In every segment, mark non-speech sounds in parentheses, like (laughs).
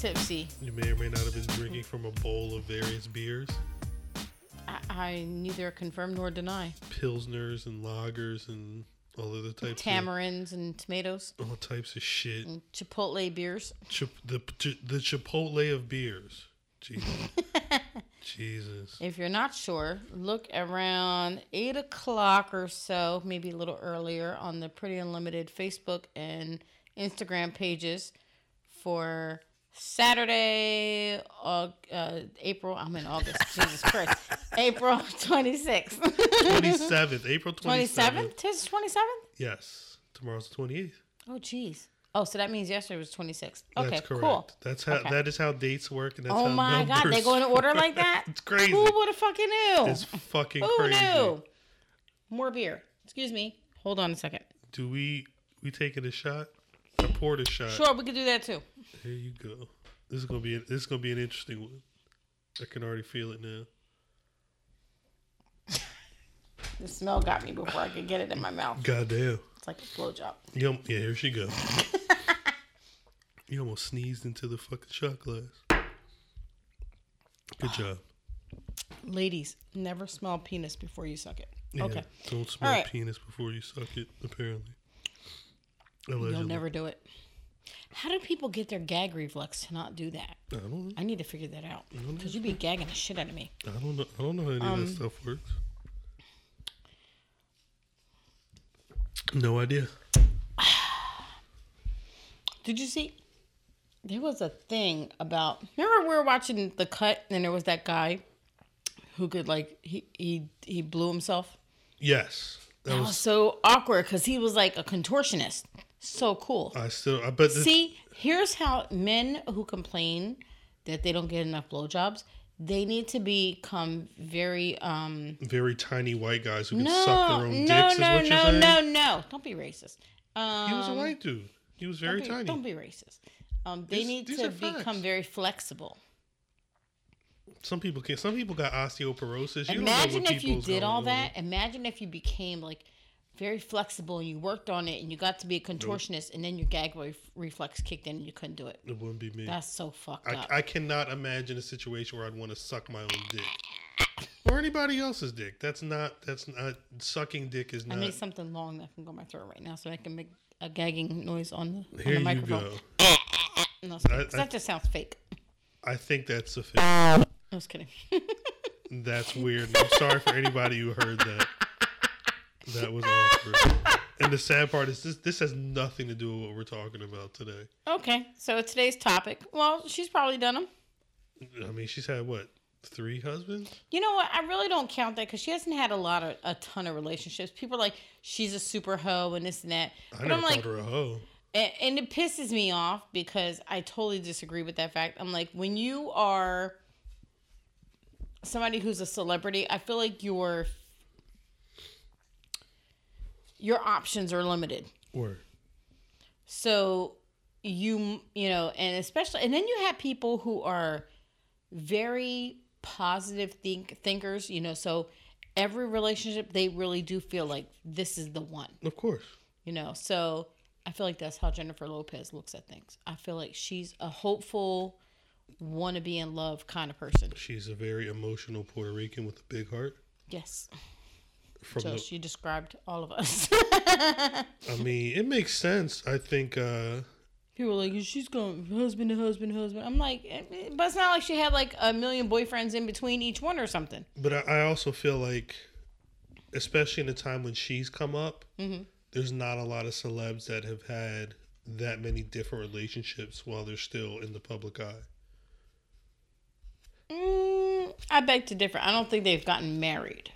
tipsy. You may or may not have been drinking from a bowl of various beers, I, I neither confirm nor deny. pilsners and lagers and all other types Tamarinds and tomatoes, all types of shit. and Chipotle beers. Chip, the the Chipotle of beers. Jesus. (laughs) Jesus. If you're not sure, look around eight o'clock or so, maybe a little earlier, on the Pretty Unlimited Facebook and Instagram pages for Saturday, Aug- uh, April. I'm in August. Jesus Christ, (laughs) April 26th. 27th, April 27th. 27th? Tis 27th? Yes. Tomorrow's the 28th. Oh, jeez. Oh, so that means yesterday was 26th. Okay, That's correct. cool. That's how Okay. that is how dates work and that's Oh how my God, they go in order like (laughs) that? it's crazy. Who would have fucking knew? It's fucking Who crazy. knew? More beer. Excuse me. Hold on a second. Do we we taking a shot? I poured a shot. Sure, we could do that too. Here you go. This is gonna be this is gonna be an interesting one. I can already feel it now. (laughs) The smell got me before I could get it in my mouth. Goddamn. It's like a blowjob. You al- yeah, here she goes. (laughs) you almost sneezed into the fucking shot glass. Good job. Ladies, never smell penis before you suck it. Yeah, Okay. Don't smell right. penis before you suck it. Apparently. Allegedly. You'll never do it. How do people get their gag reflex to not do that? I don't know. I need to figure that out. Because you'd be gagging the shit out of me. I don't know. I don't know how any Um, of that stuff works. No idea. (sighs) Did you see? There was a thing about. Remember, we were watching The Cut, and there was that guy who could like he he he blew himself. Yes, that That was. was so awkward because he was like a contortionist. So cool. I still. I bet. See, here's how men who complain that they don't get enough blowjobs, they need to become very um very tiny white guys who can no suck their own no dicks. is no you're no no no don't be racist. Um, He was a white dude. He was very don't be, tiny. Don't be racist. Um, they These- need these to facts. become very flexible. Some people can. Some people got osteoporosis. You Imagine don't know what if you did all that. Imagine if you became like very flexible and you worked on it and you got to be a contortionist and then your gag ref- reflex kicked in and you couldn't do it. It wouldn't be me. That's so fucked I, up. I cannot imagine a situation where I'd want to suck my own dick or anybody else's dick. That's not. That's not. Sucking dick is not. I need something long that can go in my throat right now so I can make a gagging noise on the, Here on the you microphone. go. No, I- 'cause I- that just sounds fake. I think that's sufficient. I was kidding. (laughs) That's weird. I'm sorry for anybody who heard that. That was awkward. (laughs) And the sad part is this this has nothing to do with what we're talking about today. okay, so today's topic. Well, she's probably done them. I mean, she's had what? Three husbands? You know what? I really don't count that because she hasn't had a lot of a ton of relationships. People are like she's a super hoe and this and that. I But never I'm like, called her a hoe. and, and it pisses me off because I totally disagree with that fact. I'm like, when you are somebody who's a celebrity, I feel like your your options are limited. Word. So you you know, and especially and then you have people who are very positive think thinkers, you know, so every relationship they really do feel like this is the one, Of course. you know. So I feel like that's how Jennifer Lopez looks at things. I feel like she's a hopeful, want to be in love kind of person. She's a very emotional Puerto Rican with a big heart. Yes. From So the, she described all of us. I mean, it makes sense. I think uh People were like, she's going husband to husband to husband. I'm like, eh, eh, but it's not like she had like a million boyfriends in between each one or something. but I, I also feel like especially in the time when she's come up, Mm-hmm. there's not a lot of celebs that have had that many different relationships while they're still in the public eye. Mm, I beg to differ. I don't think they've gotten married.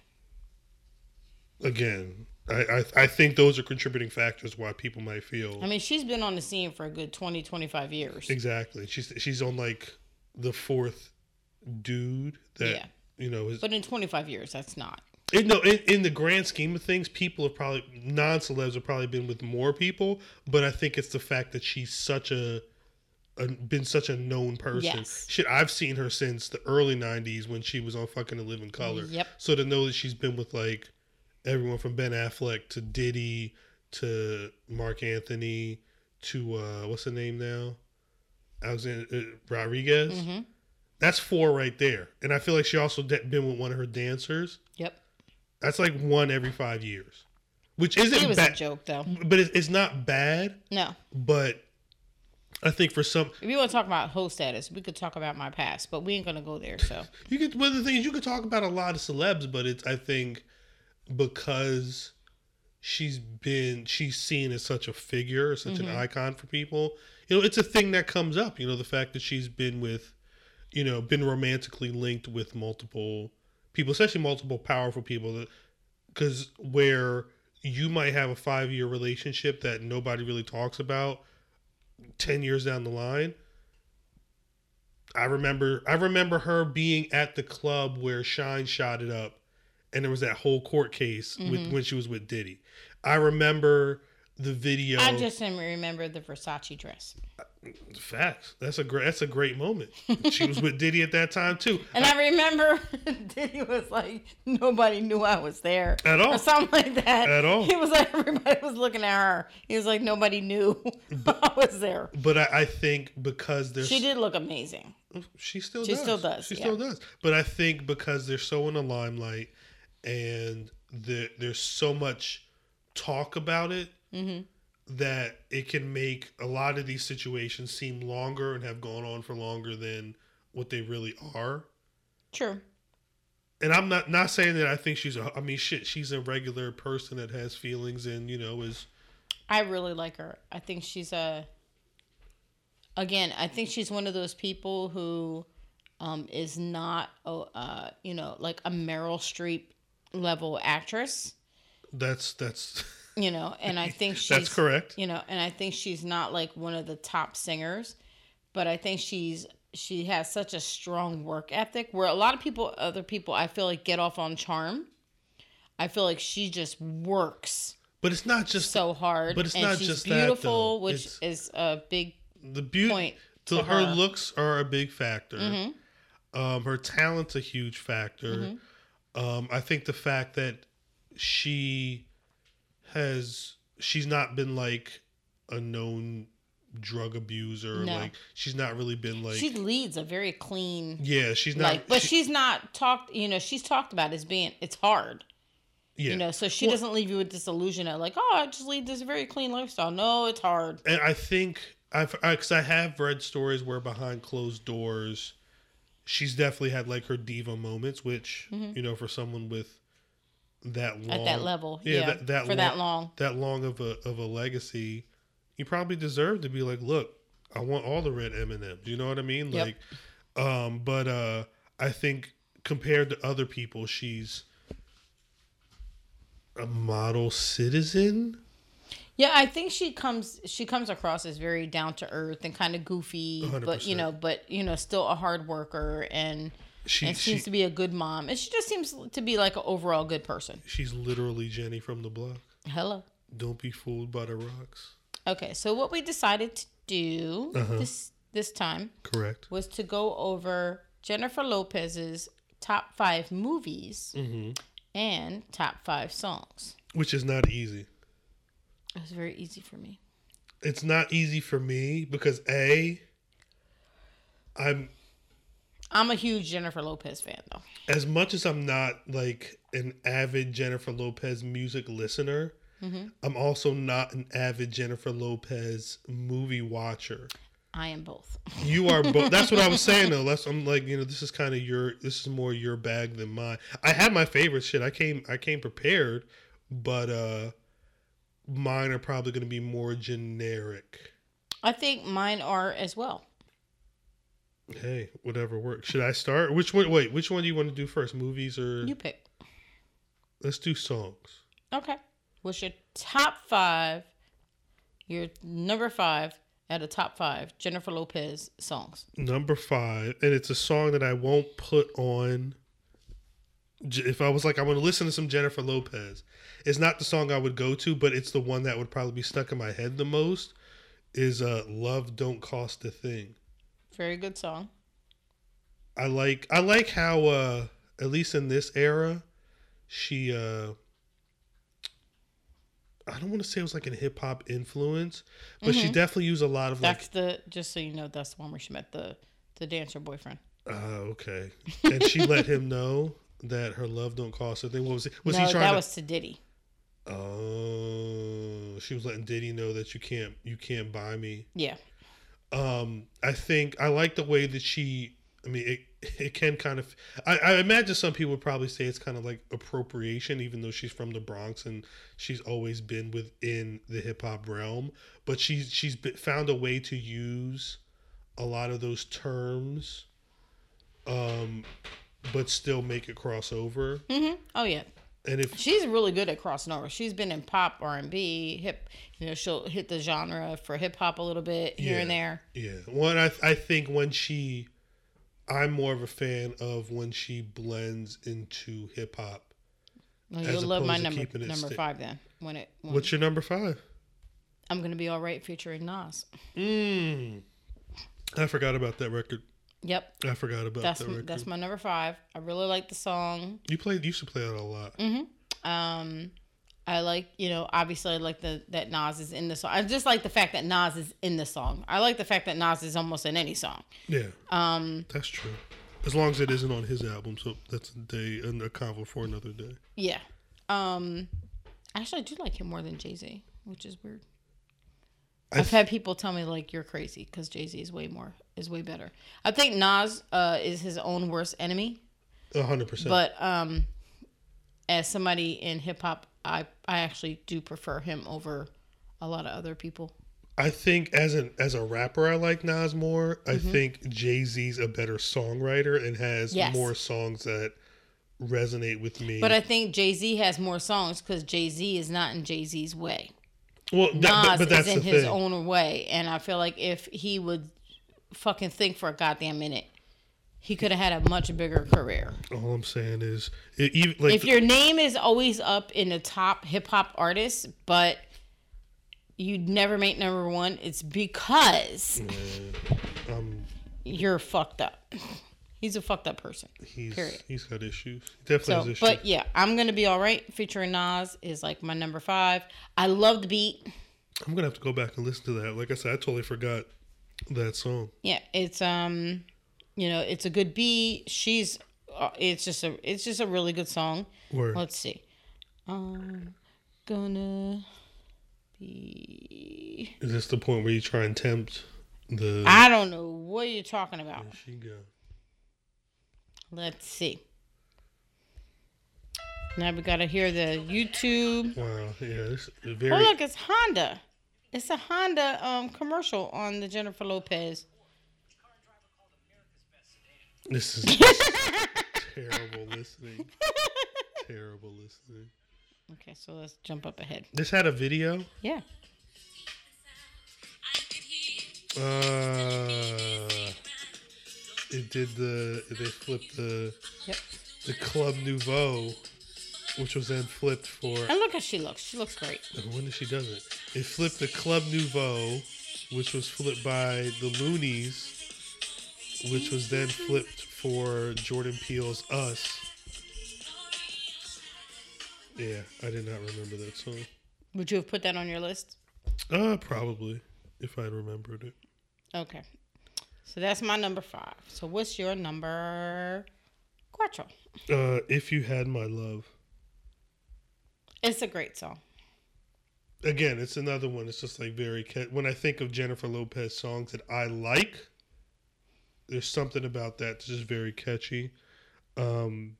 Again, I, I I think those are contributing factors why people might feel I mean, she's been on the scene for a good 20, 25 years. exactly. She's she's on like the fourth dude that Yeah. you know is But in 25 years, that's not. in, no in, in the grand scheme of things, people have probably non celebs have probably been with more people, but I think it's the fact that she's such a, a been such a known person. Yes. Shit, I've seen her since the early '90s when she was on fucking In Living Color. Yep. So to know that she's been with like everyone from Ben Affleck to Diddy to Marc Anthony to uh, what's the name now, Alexander uh, Rodriguez. hmm That's four right there, and I feel like she also de- been with one of her dancers. Yep. That's like one every five years, which isn't. was a bad, joke, though. but it's, it's not bad. No. But I think for some, If you want to talk about host status, we could talk about my past, but we ain't gonna go there. So (laughs) You could. Well, the thing is, you could talk about a lot of celebs, but it's. I think because she's been, she's seen as such a figure, such an mm-hmm. icon for people. You know, it's a thing that comes up. You know, the fact that she's been with, you know, been romantically linked with multiple people, especially multiple powerful people. That because where you might have a five year relationship that nobody really talks about, ten years down the line. I remember I remember her being at the club where Shyne shot it up and there was that whole court case with mm-hmm. when she was with Diddy. I remember the video I just didn't remember the Versace dress, facts. That's a great that's a great moment. She was with Diddy at that time too. (laughs) and I remember (laughs) Diddy was like, nobody knew I was there At all. or something like that. At all. He was like, everybody was looking at her. He was like, nobody knew (laughs) I was there. But I, I think because there's She did look amazing. She still She does. still does, She yeah. still does. But I think because they're so in the limelight and the, there's so much talk about it Mm-hmm. that it can make a lot of these situations seem longer and have gone on for longer than what they really are. True. And I'm not not saying that I think she's a. I mean, shit, she's a regular person that has feelings and you know is I really like her. I think she's a. Again, I think she's one of those people who um, is not, a, uh, you know, like a Meryl Streep level actress. that's that's You know, and I think (laughs) she's that's correct. You know, and I think she's not like one of the top singers, but I think she's she has such a strong work ethic where a lot of people, other people, I feel like get off on charm. I feel like she just works But it's not just so hard. But it's and not she's just beautiful, though. which is a big the beauty. point to her. her. Mm-hmm. looks are a big factor. Um, her talent's a huge factor. Mm-hmm. Um, I think the fact that she has she's not been like a known drug abuser. No. Like she's not really been like she leads a very clean yeah. She's not. like, but she- she's not talked. You know, she's talked about as being it's hard. yeah. You know, so she Well- doesn't leave you with this illusion of like, oh, I just lead this very clean lifestyle. No, it's hard. and I think I've because I have read stories where behind closed doors, she's definitely had like her diva moments, which you know for someone with that long Mm-hmm. At that level, yeah, that, that for that long. that long of a of a legacy, you probably deserve to be like, look, I want all the red M and M's. You know what I mean? Yep. Like, um, but uh, I think compared to other people, she's a model citizen. Yeah, I think she comes she comes across as very down to earth and kind of goofy, but you know, but you know, still a hard worker and She, and she seems to be a good mom. And she just seems to be like an overall good person. she's literally Jenny from the block. Hello. Don't be fooled by the rocks. Okay, so what we decided to do Uh-huh. this this time Correct. was to go over Jennifer Lopez's top five movies Mm-hmm. and top five songs. Which is not easy. It was very easy for me. It's not easy for me because a, I'm I'm a huge Jennifer Lopez fan though. as much as I'm not like an avid Jennifer Lopez music listener, Mm-hmm. I'm also not an avid Jennifer Lopez movie watcher. I am both. You are both. (laughs) That's what I was saying though. That's I'm like you know this is kind of your this is more your bag than mine. I had my favorite shit. I came I came prepared, but uh mine are probably going to be more generic. I think mine are as well. Hey, whatever works. Should I start? Which one? Wait, which one do you want to do first? Movies or You pick. let's do songs. Okay. What's your top five? Your number five out of top five Jennifer Lopez songs. Number five, and it's a song that I won't put on. If I was like, I want to listen to some Jennifer Lopez, it's not the song I would go to, but it's the one that would probably be stuck in my head the most. Is uh, "Love Don't Cost a Thing." Very good song. I like I like how uh, at least in this era, she uh, I don't want to say it was like a hip hop influence, but she definitely used a lot of like. That's the just so you know, that's the one where she met the the dancer boyfriend. Uh, okay, and she let him know that her love don't cost a thing. What was it? Was no, he trying that to? was to Diddy. Oh, she was letting Diddy know that you can't you can't buy me. Yeah. Um, I think I like the way that she. I mean, it (laughs) it can kind of. I, I imagine some people would probably say it's kind of like appropriation, even though she's from the Bronx and she's always been within the hip hop realm. But she's she's found a way to use a lot of those terms, um, but still make it cross over. hmm Oh yeah. And if She's really good at crossing over. She's been in pop, R and B, hip. You know, she'll hit the genre for hip hop a little bit here and there. Yeah. One, I, I think when she, I'm more of a fan of when she blends into hip hop. Well, you'll love my number number sti- five then. When it when What's your number five? I'm gonna be all right featuring Nas. Mm. I forgot about that record. Yep, I forgot about that's that record. that's my number five. I really like the song. you played. You used to play that a lot. Mm-hmm. Um, I like you know obviously I like the that Nas is in the song. I just like the fact that Nas is in the song. I like the fact that Nas is almost in any song. Yeah, Um, that's true. As long as it isn't on his album, so that's a day and a convo for another day. yeah. Um, actually, I do like him more than Jay Z, which is weird. I've had people tell me like you're crazy because Jay Z is way more is way better. I think Nas uh, is his own worst enemy, hundred percent. but um, as somebody in hip hop, I I actually do prefer him over a lot of other people. I think as an as a rapper, I like Nas more. I Mm-hmm. think Jay Z's a better songwriter and has Yes. more songs that resonate with me. But I think Jay Z has more songs because Jay Z is not in Jay Z's way. Well, that, Nas but, is in his thing. own way, and I feel like if he would fucking think for a goddamn minute, he could have had a much bigger career. All I'm saying is, it, even like if your name is always up in the top hip hop artists, but you never make number one, it's because um, you're fucked up. He's a fucked up person. he's Period. he's got issues. Definitely has So, issues. but yeah, I'm gonna be all right. Featuring Nas is like my number five. I love the beat. I'm gonna have to go back and listen to that. Like I said, I totally forgot that song. Yeah, it's um, you know, it's a good beat. She's, uh, it's just a, it's just a really good song. Where Let's see. Um, gonna be. is this the point where you try and tempt the? I don't know what you're talking about. She go. Let's see. Now we gotta hear the YouTube. Wow. Yeah. This is Oh look, it's Honda. It's a Honda um commercial on the Jennifer Lopez. This is (laughs) terrible listening. terrible listening. Okay, so let's jump up ahead. This had a video. Yeah. Uh, it did the they flipped the Yep. the Club Nouveau, which was then flipped for And look how she looks. She looks great. when she does it? It flipped the Club Nouveau, which was flipped by the Luniz, which was then flipped for Jordan Peele's Us. Yeah, I did not remember that song. Would you have put that on your list? Uh, probably if I had remembered it. Okay. So that's my number five. So what's your number quattro? Uh, if you had my love. It's a great song. again, it's another one. It's just like very when I think of Jennifer Lopez songs that I like, there's something about that that's just very catchy. Um,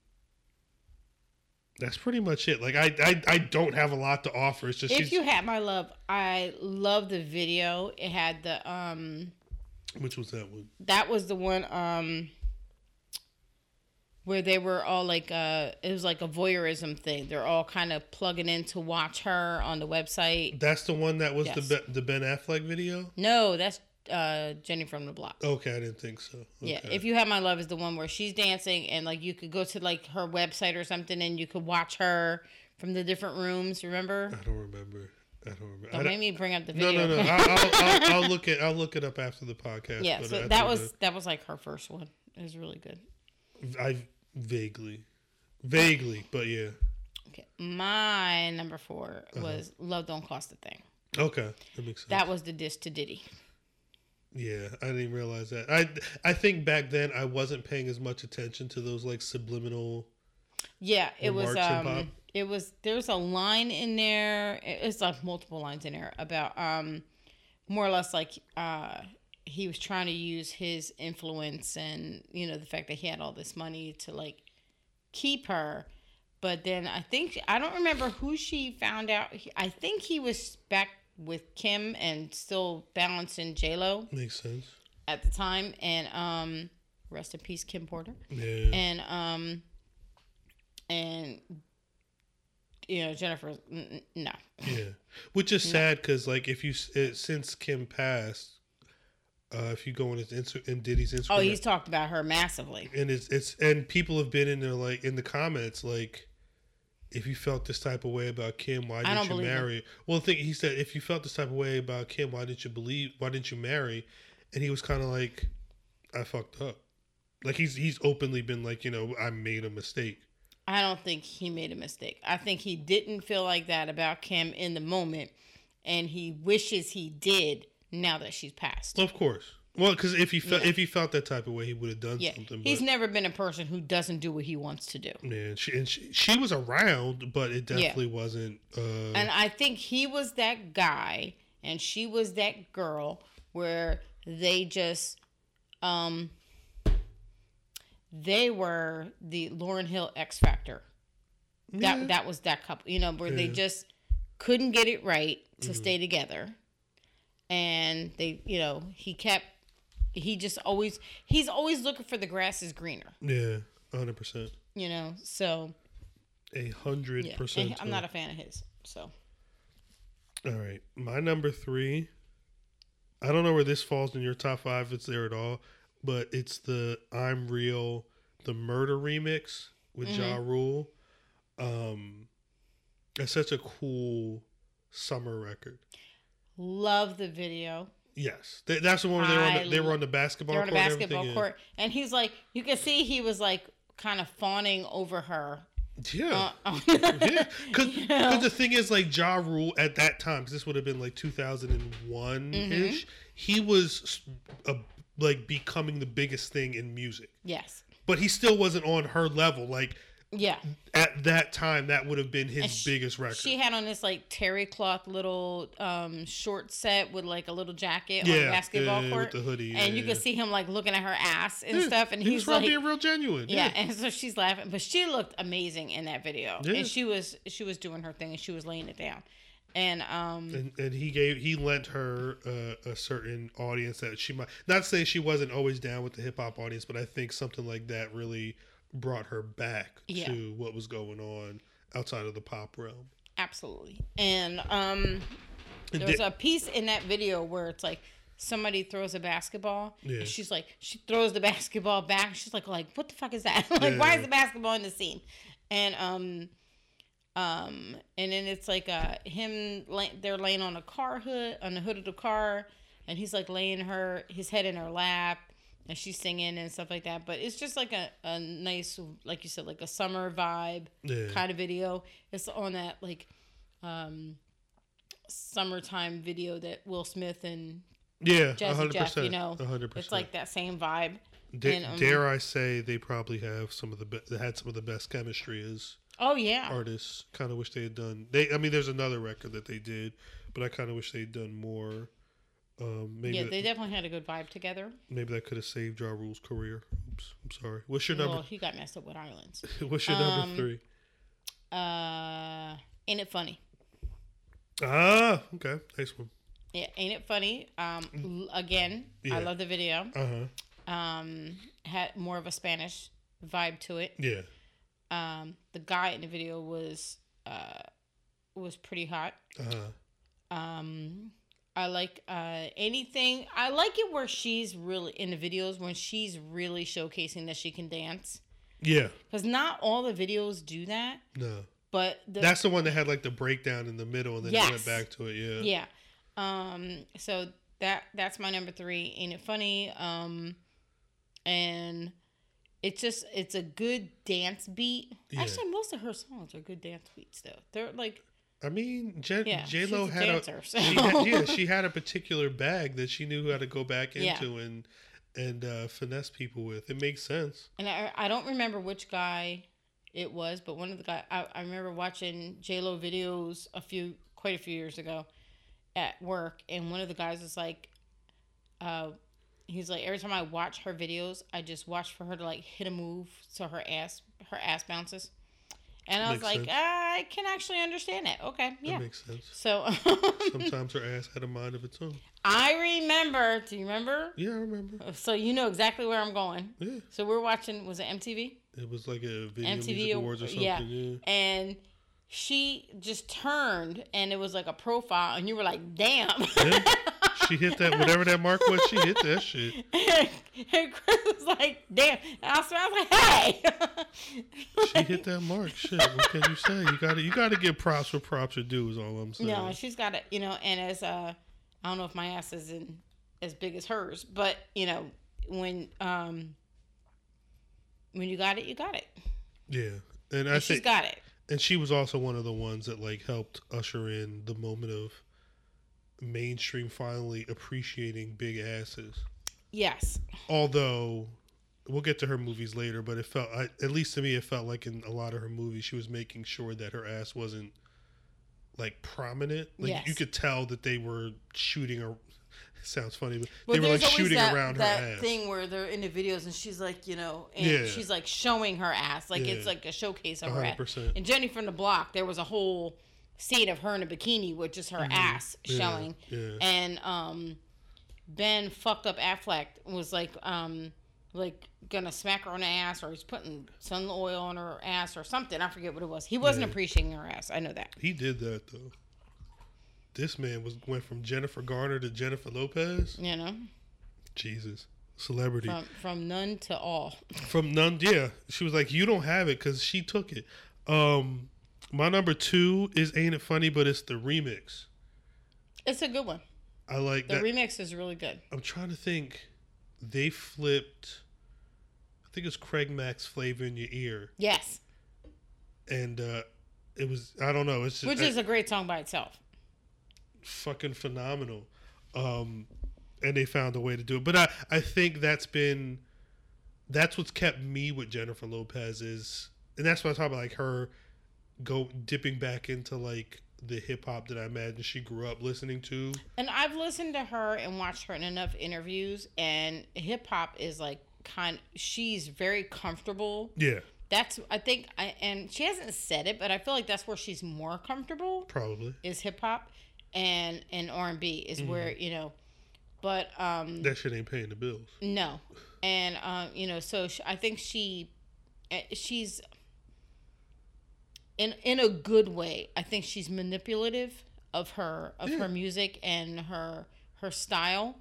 that's pretty much it. Like I, I, I don't have a lot to offer. It's just If you had my love, I love the video. It had the um which was that one? that was the one um where they were all like uh it was like a voyeurism thing. They're all kind of plugging in to watch her on the website. That's the one that was Yes. the the Ben Affleck video. No, that's uh Jenny from the block. Okay, I didn't think so. Yeah, if you have my love is the one where she's dancing and like you could go to like her website or something and you could watch her from the different rooms. Remember? I don't remember. I don't remember. Don't don't- make me bring up the no, video. no, no. I'll, (laughs) I'll, I'll, I'll look it. I'll look it up after the podcast. yeah, so I that was that was like her first one. It was really good. I vaguely, vaguely, but yeah. Okay. My number 4 was Love Don't Cost a Thing. Okay, that makes sense. That was the diss to Diddy. yeah, I didn't realize that. I I think back then I wasn't paying as much attention to those like subliminal. Yeah, it was um? It was there's a line in there. It's like multiple lines in there about um more or less like uh he was trying to use his influence and you know the fact that he had all this money to like keep her. But then I think I don't remember who she found out. I think he was back with Kim and still balancing J Lo Makes sense. at the time. And um, rest in peace, Kim Porter Yeah. and um and you know Jennifer n- no Yeah, which is sad because like if you since Kim passed, uh, if you go on his Insta, in Diddy's Instagram, oh he's talked about her massively and it's it's and people have been in there like in the comments like, if you felt this type of way about Kim, why didn't you marry? Well, the thing he said, if you felt this type of way about Kim, why didn't you believe? Why didn't you marry? And he was kind of like, I fucked up. Like he's he's openly been like, you know, I made a mistake. I don't think he made a mistake I think he didn't feel like that about Kim in the moment and he wishes he did now that she's passed Of course. Well, because if he felt Yeah. if he felt that type of way, he would have done yeah something. he's never been a person who doesn't do what he wants to do Man, she and she, she was around, but it definitely wasn't. Uh, And I think he was that guy and she was that girl where they just um they were the Lauryn Hill Ex-Factor. That Yeah. that was that couple, you know, where they just couldn't get it right to Mm-hmm. stay together. And they, you know, he kept he just always he's always looking for the grass is greener, yeah, hundred percent, you know. So, a hundred yeah. percent. I'm not a fan of his. So, All right, my number three. I don't know where this falls in your top five. If it's there at all, but it's the "I'm Real" the murder remix with Ja Rule. Um, it's such a cool summer record. love the video. Yes, Th- that's the one where they were on the, they were on the basketball. On court and basketball yeah. court, and he's like, you can see he was like kind of fawning over her. Yeah. Uh, (laughs) (laughs) yeah, because you know? the thing is, like Ja Rule at that time, this would have been like 2001 ish. Mm-hmm. He was a, like becoming the biggest thing in music, yes, but he still wasn't on her level. Like yeah. at that time, that would have been his And sh- biggest record. She had on this like terry cloth little um, short set with like a little jacket on Yeah, a basketball yeah, yeah, court, with the hoodie, and yeah, you could see him like looking at her ass and stuff, and he he's was like, being real genuine. yeah, and so she's laughing, but she looked amazing in that video, and she was she was doing her thing, and she was laying it down, and um, and and he gave he lent her uh, a certain audience that she might not say she wasn't always down with the hip hop audience, but I think something like that really brought her back Yeah. to what was going on outside of the pop realm. Absolutely. And um there's a piece in that video where it's like somebody throws a basketball Yeah. and she's like she throws the basketball back. She's like like what the fuck is that? (laughs) like why Yeah. is the basketball in the scene? And um um and then it's like uh him they're laying on a car hood on the hood of the car and he's like laying her his head in her lap and she's singing and stuff like that but it's just like a, a nice like you said like a summer vibe Yeah. kind of video. It's on that like um summertime video that Will Smith and Yeah, Jazzy hundred Jeff, you know, hundred percent. it's like that same vibe. Da- and, um, dare I say they probably have some of the be- they had some of the best chemistry as Oh yeah, artists. Kind of wish they had done. They, I mean, there's another record that they did, but I kind of wish they'd done more. Um, maybe yeah, that, they definitely had a good vibe together. maybe that could have saved Ja Rule's career. Oops, I'm sorry. What's your number? Well, he got messed up with Islands. (laughs) What's your number um, three? Uh, ain't it funny? Ah, okay, nice one. Yeah, ain't it funny? Um, again, Yeah. I love the video. Uh huh. Um, had more of a Spanish vibe to it. Yeah. Um, the guy in the video was uh was pretty hot. Uh huh. Um, I like uh anything. I like it where she's really in the videos when she's really showcasing that she can dance. Yeah. Because not all the videos do that, No. but the, That's the one that had like the breakdown in the middle, and then it went back to it. Yeah. yeah. Um, so that that's my number three. Ain't it funny? Um, and it's just it's a good dance beat. Yeah. Actually, most of her songs are good dance beats though. They're like I mean, J Yeah, J Lo she's a had dancer, a so- she had, yeah she had a particular bag that she knew how to go back Yeah. into and and uh, finesse people with. It makes sense. And I, I don't remember which guy it was, but one of the guy I, I remember watching J Lo videos a few quite a few years ago at work, and one of the guys was like, uh, he's like every time I watch her videos, I just watch for her to like hit a move so her ass her ass bounces, and I was like, sense. Ah, I can actually understand that. Okay, yeah. That makes sense. So (laughs) Sometimes her ass had a mind of its own. I remember. Do you remember? Yeah, I remember. So you know exactly where I'm going. Yeah, So we're watching. Was it MTV? it was like a video MTV music awards or something. yeah. Yeah. and she just turned and it was like a profile and you were like damn Yeah. (laughs) She hit that whatever that mark was. She hit that shit. (laughs) and chris was like damn I was, I was like hey (laughs) She hit that mark. Shit. What can you say? You got to you got to give props where props are due. Is all I'm saying. no she's got it you know and as uh i don't know if my ass is in as big as hers but you know when um when you got it you got it Yeah, and I and she's think got it and she was also one of the ones that like helped usher in the moment of mainstream finally appreciating big asses. yes Although we'll get to her movies later, but it felt I, at least to me it felt like in a lot of her movies she was making sure that her ass wasn't like prominent. Like Yes. you could tell that they were shooting a (laughs) sounds funny, but Well, they were like shooting that, around that her ass. thing where they're in the videos and she's like, you know, and Yeah. she's like showing her ass, like it's like a showcase of her ass. 100%. And Jenny from the Block, there was a whole scene of her in a bikini with just her ass Mm-hmm. Yeah, showing, yeah. and um, Ben fucked up Affleck was like, um, like gonna smack her on the ass, or he's putting sun oil on her ass or something. I forget what it was. He wasn't Yeah. appreciating her ass. I know that. He did that though. This man was went from Jennifer Garner to Jennifer Lopez. You know, Jesus, celebrity from from none to all. from none. Yeah, she was like, "You don't have it because she took it." Um, my number two is "Ain't It Funny," but it's the remix. It's a good one. I like The that. remix is really good. I'm trying to think. They flipped. I think it's Craig Mack's "Flavor in Your Ear," Yes. and uh, it was. I don't know. It's just, Which is a great song by itself. fucking phenomenal. Um, and they found a way to do it. But I, I think that's been that's what's kept me with Jennifer Lopez is and that's what I talk about like her go dipping back into like the hip hop that I imagine she grew up listening to. And I've listened to her and watched her in enough interviews, and hip hop is like kind. She's very comfortable. Yeah, That's I think, I, and she hasn't said it, but I feel like that's where she's more comfortable probably. is hip hop, and and R and B is where you know. But um, That shit ain't paying the bills. No, and um, you know, so sh I think she, eh, she's in in a good way. I think she's manipulative of her of her music and her her style,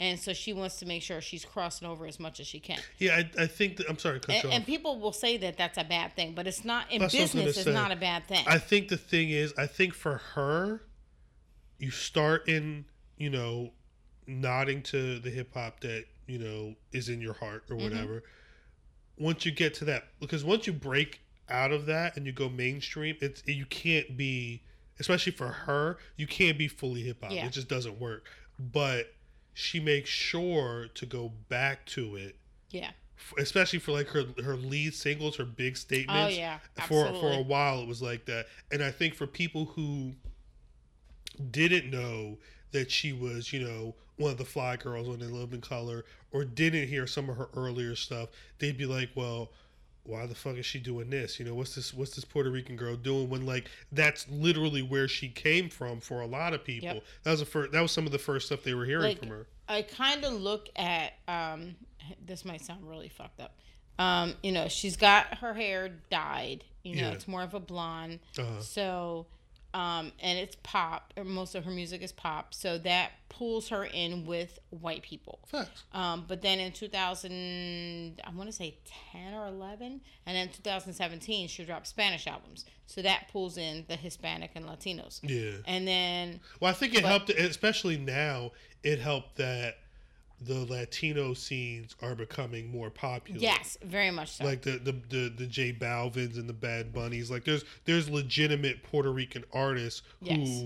and so she wants to make sure she's crossing over as much as she can. Yeah, I, I think that I'm sorry cut And, and people will say that that's a bad thing, but it's not in That's what I was gonna business. It's say. not a bad thing. I think the thing is, I think for her, you start in, you know, nodding to the hip hop that, you know, is in your heart or mm-hmm. whatever. Once you get to that, because once you break out of that and you go mainstream, it's you can't be, especially for her, you can't be fully hip hop. Yeah. It just doesn't work. But she makes sure to go back to it yeah. especially for like her her lead singles, her big statements. Oh, yeah, For for a while, it was like that, and I think for people who didn't know that she was, you know, one of the fly girls on In Living Color, or didn't hear some of her earlier stuff, they'd be like, well. Why the fuck is she doing this? You know, what's this? What's this Puerto Rican girl doing? When like that's literally where she came from for a lot of people. Yep. That was the first. That was some of the first stuff they were hearing like from her. I kind of look at um this might sound really fucked up. Um, you know, she's got her hair dyed. You know, Yeah. it's more of a blonde. Uh-huh. So, um, and it's pop. or Most of her music is pop. So that pulls her in with white people. Facts. Um, but then in 2000, I want to say 10 or 11, and then 2017, she dropped Spanish albums. So that pulls in the Hispanic and Latinos. Yeah. And then Well, I think it helped, especially now. It helped that the Latino scenes are becoming more popular. Yes, very much so. Like the the the, the J Balvins and the Bad Bunnies. Like there's there's legitimate Puerto Rican artists Yes.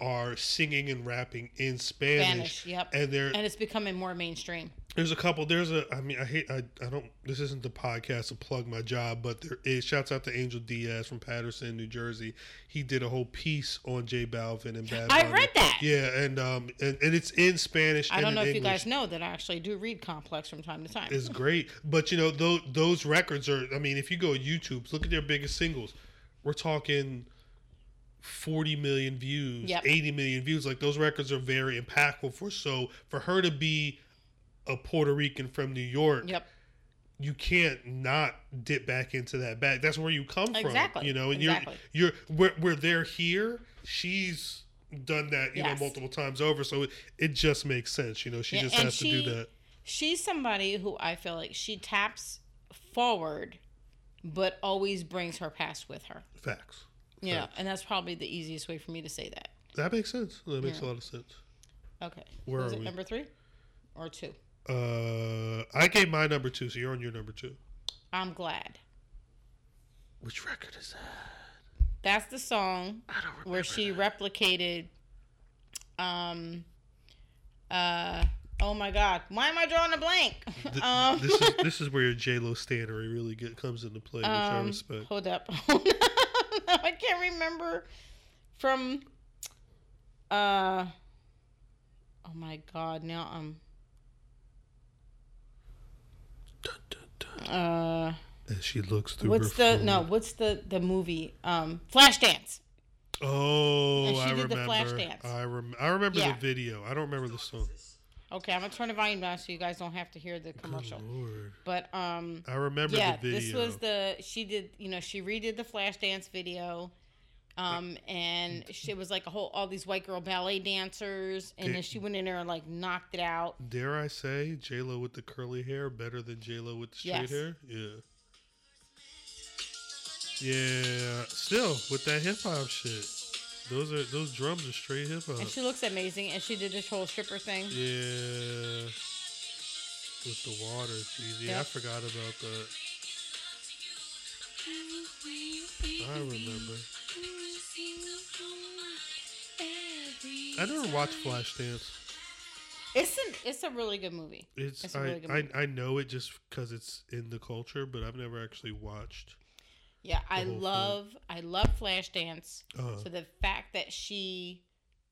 Are singing and rapping in Spanish. Spanish, yep. And there and it's becoming more mainstream. there's a couple there's a I mean I hate I, I don't this isn't the podcast to plug my job, but there is shouts out to Angel Diaz from Paterson, New Jersey. He did a whole piece on J Balvin and Bad I Bunny. read that. Yeah, and um and, and it's in Spanish I don't know if you guys know that I actually do read Complex from time to time. It's great. But you know, those those records are. I mean, if you go to YouTube, look at their biggest singles. We're talking forty million views, Yep. eighty million views. Like those records are very impactful for. So for her to be a Puerto Rican from New York, Yep. you can't not dip back into that bag. That's where you come from. Exactly. You know, and Exactly. you're you're where, where they're here. She's done that, you Yes. know, multiple times over. So it, it just makes sense. You know, she Yeah, just has to do that. She's somebody who I feel like she taps forward, but always brings her past with her. Facts. You know, and that's probably the easiest way for me to say that. That makes sense. That makes Yeah. a lot of sense. Okay. Where Was are it we? number three or two? Uh, I gave my number two, so you're on your number two. I'm glad. Which record is that? That's the song I where she replicated um uh oh my god why am i drawing a blank Th- (laughs) um this is this is where your J Lo standery really get comes into play, which I um, respect. hold up (laughs) (laughs) i can't remember from uh oh my god now i'm Dun, dun, dun. uh As she looks through what's the no what's the the movie um flashdance Oh, I did the remember. Flashdance. I rem- I remember Yeah. the video. I don't remember the song. Okay i'm gonna turn the volume down so you guys don't have to hear the commercial Lord. but um I remember yeah, the video. this was the she did you know she redid the Flashdance video, um, and she, it was like a whole all these white girl ballet dancers, and then she went in there and like knocked it out. Dare I say J Lo with the curly hair better than J Lo with the straight Yes. hair? Yeah. Yeah. Still with that hip hop shit. Those are those drums are straight hip hop. And she looks amazing, and she did this whole stripper thing. Yeah. With the water, jeez. Yeah, I forgot about that. I remember. I never watched Flashdance. It's an it's a really good movie. It's, It's a I, really good I movie. I know it just because it's in the culture, but I've never actually watched. Yeah, I whole thing. love I love Flashdance. Uh, So the fact that she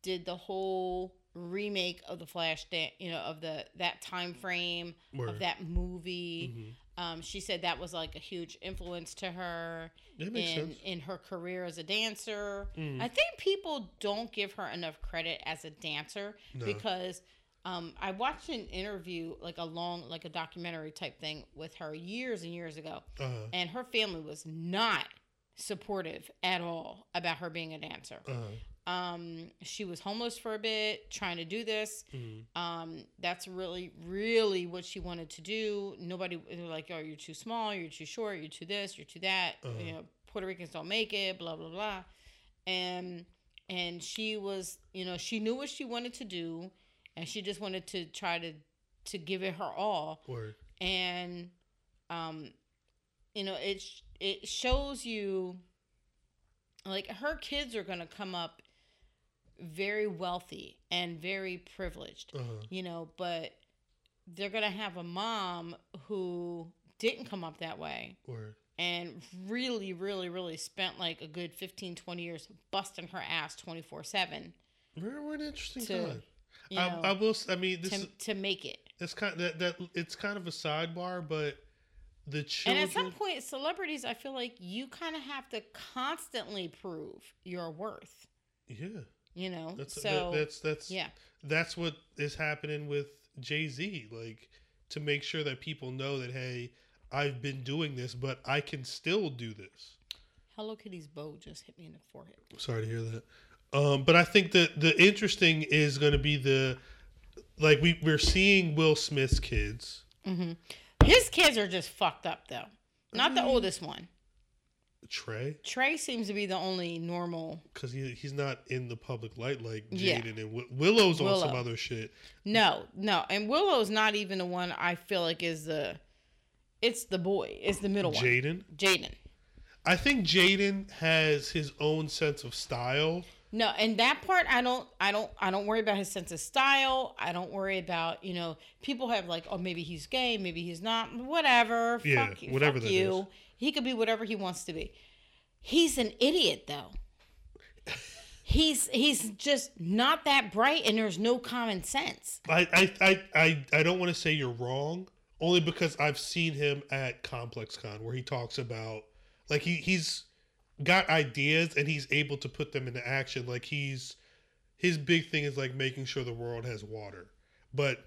did the whole remake of the Flashdance, you know, of the that time frame Word. of that movie. mhm. Um, she said that was like a huge influence to her in sense. in her career as a dancer. Mm. I think people don't give her enough credit as a dancer No. because um, I watched an interview, like a long, like a documentary type thing with her years and years ago, Uh, and her family was not supportive at all about her being a dancer. uh, Um, she was homeless for a bit, trying to do this. mm. Um, that's really, really what she wanted to do. Nobody were like, "Oh, you're too small. You're too short. You're too this. You're too that." Uh-huh. You know, Puerto Ricans don't make it. Blah blah blah. And and she was, you know, she knew what she wanted to do, and she just wanted to try to to give it her all. Word. And um, you know, it it shows you like her kids are gonna come up very wealthy and very privileged Uh, you know, but they're going to have a mom who didn't come up that way word. and really, really, really spent like a good 15, 20 years busting her ass 24 7 We're, we're an interesting To, time. You I, know, I will. s- I mean, this to, is to make it. it's kind of, that that it's kind of a sidebar, but the children. And at some point, celebrities, I feel like you kind of have to constantly prove your worth, yeah, you know? that's so, that, that's that's yeah. that's what is happening with Jay Z. Like to make sure that people know that hey, I've been doing this, but I can still do this. Hello Kitty's bow just hit me in the forehead. Sorry to hear that. Um, but I think that the interesting is going to be the like we we're seeing Will Smith's kids. hmm His kids are just fucked up, though. Not the oldest one. Trey, Trey seems to be the only normal. because he he's not in the public light like Yeah. Jaden and Wi- Willow's on some other shit. No, no, and Willow's not even the one I feel like is the. It's the boy. It's the middle one. Jaden, Jaden. I think Jaden has his own sense of style. No, and that part I don't I don't I don't worry about his sense of style. I don't worry about, you know, people have like, oh maybe he's gay, maybe he's not, whatever. Yeah, fuck you, whatever fuck that you. is. He could be whatever he wants to be. He's an idiot though. He's he's just not that bright and there's no common sense. I I I I, I don't want to say you're wrong, only because I've seen him at Complex Con where he talks about like he he's got ideas and he's able to put them into action. Like he's his big thing is like making sure the world has water, but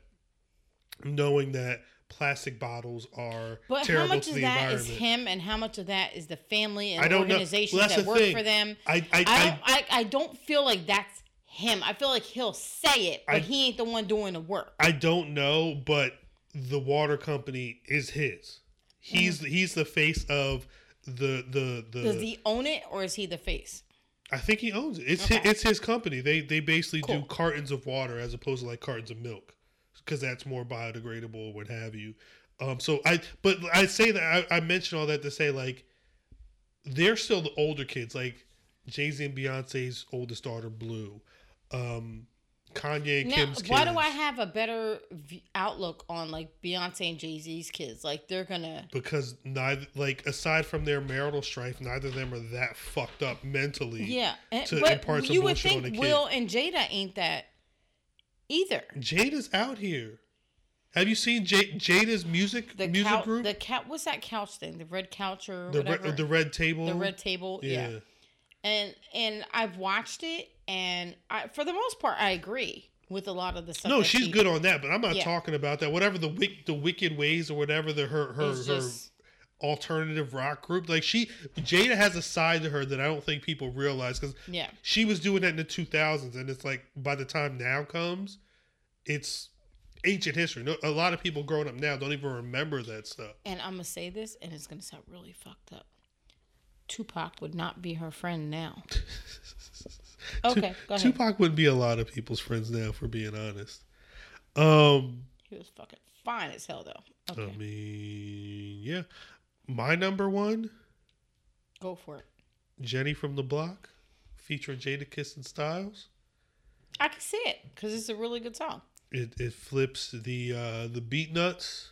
knowing that plastic bottles are But how terrible much to of the that is him and how much of that is the family and organizations Well, that work thing. for them? I I, I I, don't I, I don't feel like that's him. I feel like he'll say it, but I- he ain't the one doing the work. I don't know, but the water company is his. He's Mm. he's the face of the the the. Does he own it or is he the face? I think he owns it. It's Okay. his, it's his company. They they basically do cartons of water as opposed to like cartons of milk, because that's more biodegradable, what have you. Um. So I but I say that I, I mention all that to say like they're still the older kids, like Jay Z and Beyonce's oldest daughter, Blue. Um, Kanye and Now, Kim's why do I have a better v- outlook on like Beyonce and Jay Z's kids? Like they're gonna. because neither like aside from their marital strife, neither of them are that fucked up mentally. Yeah, and, to but impart some you would think kid. Will and Jada ain't that either. Jada's out here. Have you seen J- Jada's music The music couch, group? the cat. What's that couch thing? The red couch or the whatever. red, the red table. the red table. Yeah. yeah. And and I've watched it, and I, for the most part, I agree with a lot of the stuff. No, she's she- good on that, but I'm not Yeah. talking about that. Whatever the wick, the wicked ways or whatever the her her, It's her just- alternative rock group. Like she, Jada has a side to her that I don't think people realize because Yeah, she was doing that in the 2000s, and it's like by the time now comes, it's ancient history. No, a lot of people growing up now don't even remember that stuff. and I'm gonna say this, and it's gonna sound really fucked up. Tupac would not be her friend now. (laughs) Okay, go ahead. Tupac wouldn't be a lot of people's friends now, for being honest. Um, He was fucking fine as hell, though. Okay, I mean, yeah, my number one, go for it. Jenny from the Block, featuring Jadakiss and Styles. I can see it because it's a really good song. It it flips the uh, the Beatnuts